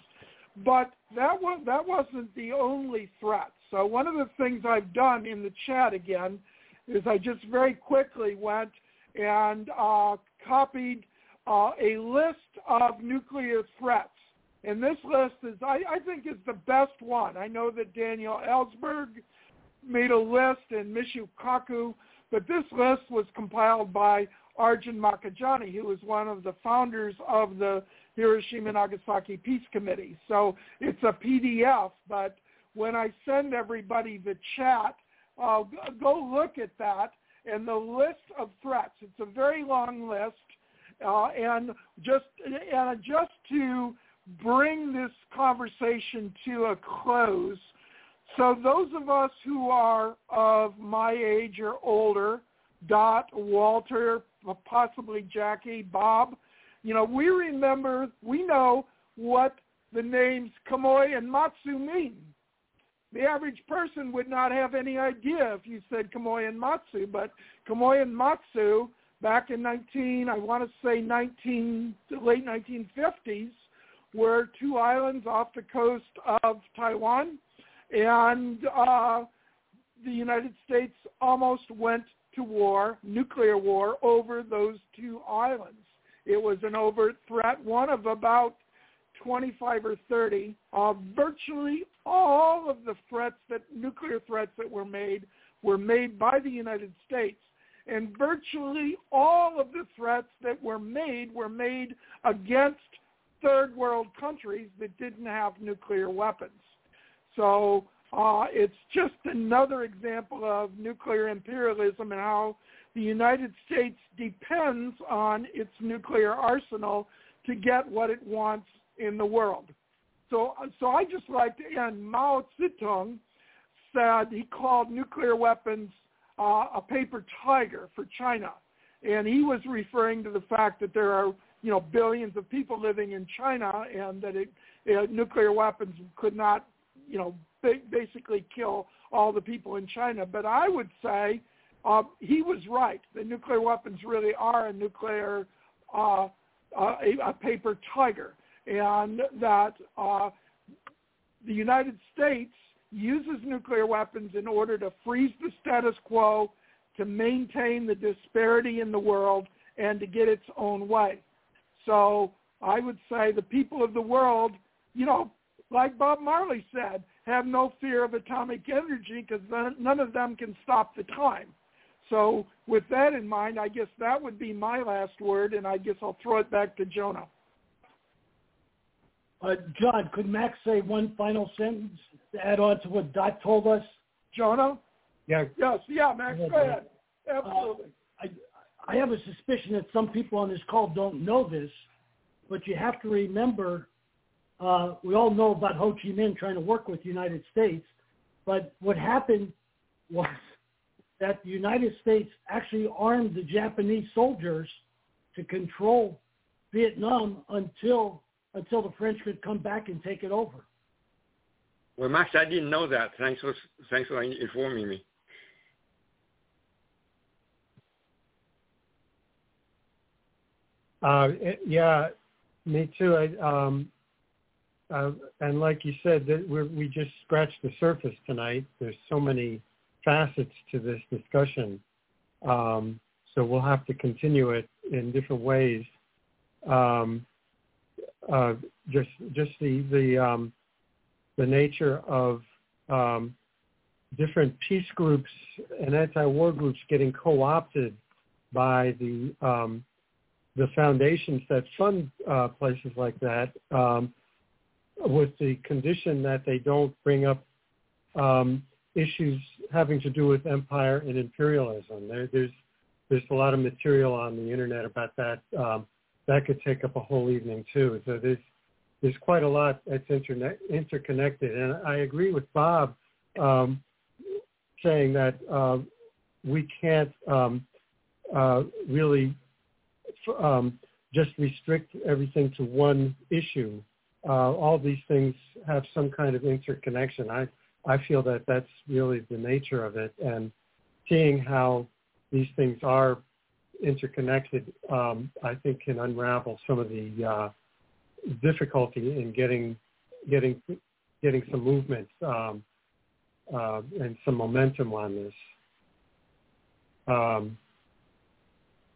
But that was that wasn't the only threat. So one of the things I've done in the chat again is I just very quickly went and uh, copied uh, a list of nuclear threats. And this list is, I, I think, is the best one. I know that Daniel Ellsberg made a list and Michio Kaku, but this list was compiled by Arjun Makhijani, who was one of the founders of the Hiroshima Nagasaki Peace Committee. So it's a PDF, but when I send everybody the chat, uh, go look at that and the list of threats. It's a very long list, uh, and just and just to bring this conversation to a close. So those of us who are of my age or older, Dot, Walter, possibly Jackie, Bob, you know, we remember, we know what the names Quemoy and Matsu mean. The average person would not have any idea if you said Quemoy and Matsu, but Quemoy and Matsu back in 19, I want to say 19, late 1950s, were two islands off the coast of Taiwan, and uh, the United States almost went to war, nuclear war, over those two islands. It was an overt threat, one of about 25 or 30. Uh, virtually all of the threats that nuclear threats that were made were made by the United States. And virtually all of the threats that were made were made against third world countries that didn't have nuclear weapons. So uh, it's just another example of nuclear imperialism and how the United States depends on its nuclear arsenal to get what it wants in the world. So, so I just like to end. Mao Zedong said he called nuclear weapons uh, a paper tiger for China, and he was referring to the fact that there are you know billions of people living in China, and that it, uh, nuclear weapons could not you know basically kill all the people in China. But I would say uh, he was right. The nuclear weapons really are a nuclear, uh, uh, a, a paper tiger, and that uh, the United States uses nuclear weapons in order to freeze the status quo, to maintain the disparity in the world, and to get its own way. So I would say the people of the world, you know, like Bob Marley said, have no fear of atomic energy because none of them can stop the time. So with that in mind, I guess that would be my last word, and I guess I'll throw it back to Jonah. Uh, John, could Max say one final sentence to add on to what Dot told us? Jonah? Yeah. Yes, yeah, Max, go ahead. Absolutely. Uh, I, I have a suspicion that some people on this call don't know this, but you have to remember uh, we all know about Ho Chi Minh trying to work with the United States, but what happened was that the United States actually armed the Japanese soldiers to control Vietnam until until the French could come back and take it over. Well, Max, I didn't know that. Thanks for thanks for informing me. Uh, yeah, me too. I, um, uh, and like you said, that we we just scratched the surface tonight. There's so many facets to this discussion, um, so we'll have to continue it in different ways. Um, uh, just just the the um, the nature of um, different peace groups and anti-war groups getting co-opted by the um, the foundations that fund uh, places like that. Um, with the condition that they don't bring up um, issues having to do with empire and imperialism. There, there's there's a lot of material on the internet about that. Um, that could take up a whole evening too. So there's there's quite a lot that's internet, interconnected, and I agree with Bob um, saying that uh, we can't um, uh, really um, just restrict everything to one issue uh, all these things have some kind of interconnection. I I feel that that's really the nature of it, and seeing how these things are interconnected, um, I think can unravel some of the uh, difficulty in getting getting getting some movement um, uh, and some momentum on this. Um,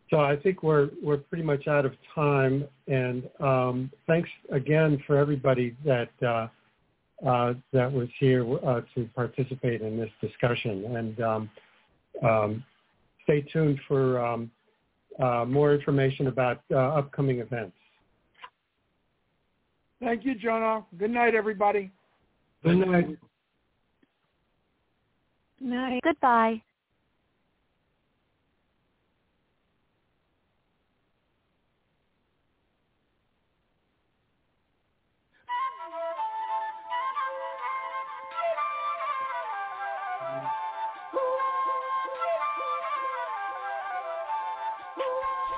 so I think we're we're pretty much out of time, and um, thanks again for everybody that uh, that was here uh, to participate in this discussion. And um, um, stay tuned for um, uh, more information about uh, upcoming events. Thank you, Jonah. Good night, everybody. Good night. Good night. Goodbye.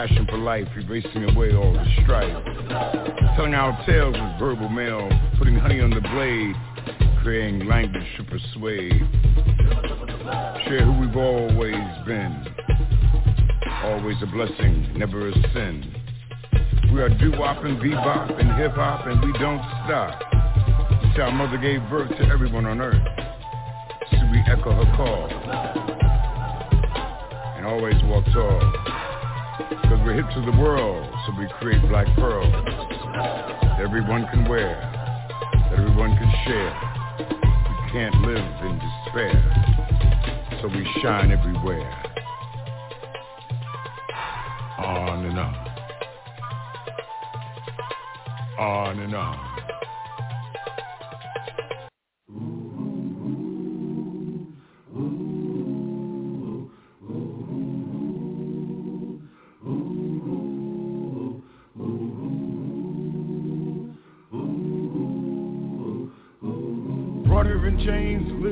Passion for life, erasing away all the strife. Telling our tales with verbal mail, putting honey on the blade, creating language to persuade. Share who we've always been always a blessing, never a sin. We are doo-wop and bebop and hip-hop and we don't stop. See, our mother gave birth to everyone on earth. So we echo her call and always walk tall. Because we're hip to the world, so we create black pearls that everyone can wear, that everyone can share. We can't live in despair, so we shine everywhere on and on. On and on.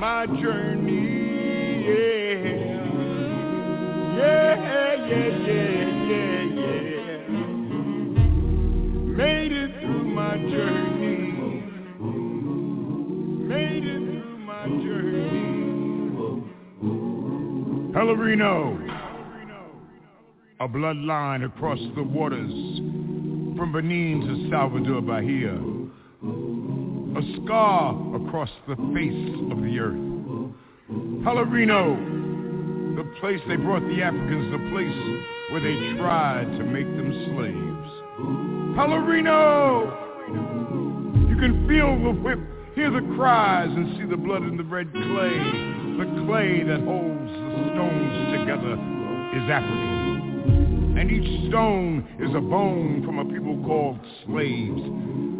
my journey. Yeah, yeah, yeah, yeah, yeah, yeah. Made it through my journey. Made it through my journey. Pelourinho, a bloodline across the waters from Benin to Salvador Bahia, a scar across the face of the earth. Pelourinho, the place they brought the Africans, the place where they tried to make them slaves. Pelourinho, you can feel the whip, hear the cries, and see the blood in the red clay. The clay that holds the stones together is African. And each stone is a bone from a people called slaves.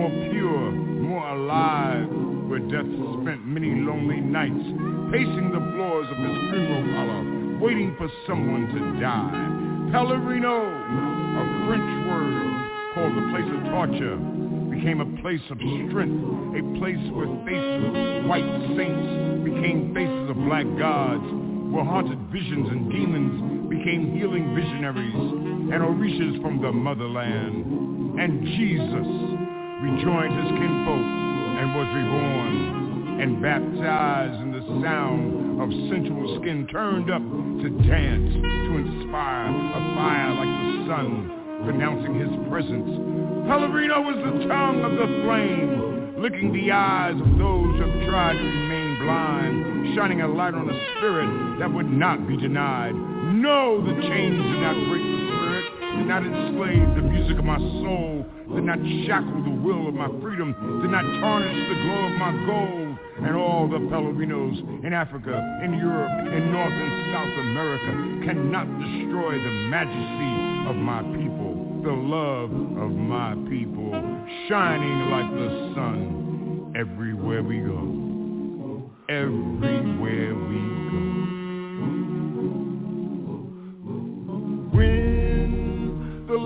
more pure, more alive, where death spent many lonely nights pacing the floors of his funeral parlor, waiting for someone to die. Pelourinho, a French word called the place of torture, became a place of strength, a place where faces of white saints became faces of black gods, where haunted visions and demons became healing visionaries and orishas from the motherland. And Jesus rejoined his kinfolk and was reborn and baptized in the sound of sensual skin turned up to dance, to inspire a fire like the sun, pronouncing his presence. Pelourinho was the tongue of the flame, licking the eyes of those who have tried to remain blind, shining a light on a spirit that would not be denied. No, the chains did not break the spirit, did not enslave the music of my soul, did not shackle the will of my freedom, did not tarnish the glow of my gold. And all the Pelourinhos in Africa, in Europe, in North and South America cannot destroy the majesty of my people, the love of my people, shining like the sun everywhere we go. Everywhere we go.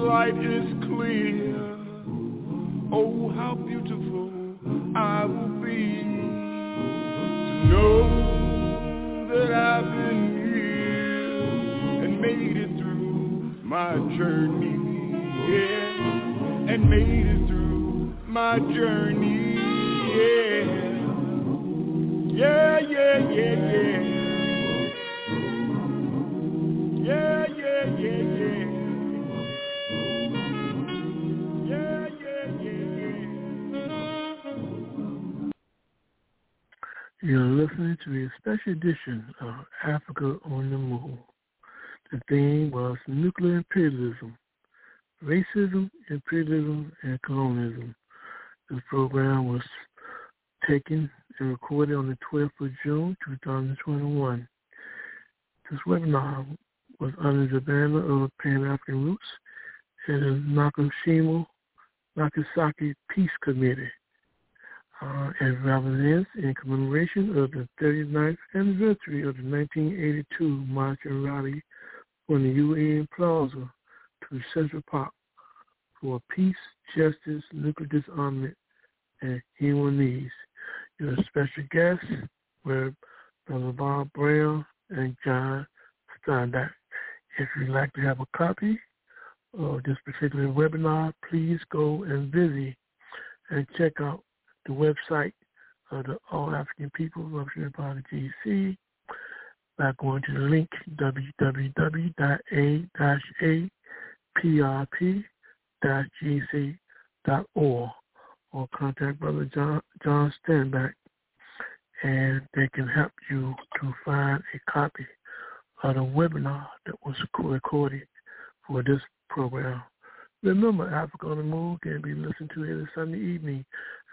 Light is clear, oh how beautiful I will be to know that I've been here and made it through my journey, yeah, and made it through my journey, yeah, yeah, yeah, yeah, yeah. Yeah, yeah, yeah, You're listening to a special edition of Africa on the Move. The theme was nuclear imperialism, racism, imperialism, and colonialism. This program was taken and recorded on the 12th of June, 2021. This webinar was under the banner of Pan-African Roots and the Hiroshima Nagasaki Peace Committee uh, represents in commemoration of the 39th anniversary of the 1982 March and Rally from the UN Plaza to Central Park for peace, justice, nuclear disarmament, and human needs. Your special guests were Brother Bob Brown and John Steinbach. If you'd like to have a copy of this particular webinar, please go and visit and check out the website of the All African People represented by the GC by going to the link www.a-aprp.gc.org or contact Brother John, John Steinbach and they can help you to find a copy of the webinar that was recorded for this program. Remember, Africa on the Move can be listened to every Sunday evening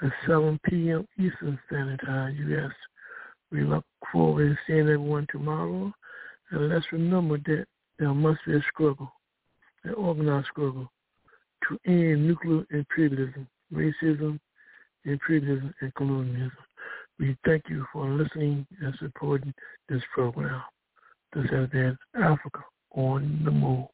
at 7 p.m. Eastern Standard Time, U.S. We look forward to seeing everyone tomorrow. And let's remember that there must be a struggle, an organized struggle, to end nuclear imperialism, racism, imperialism, and colonialism. We thank you for listening and supporting this program. This has been Africa on the Move.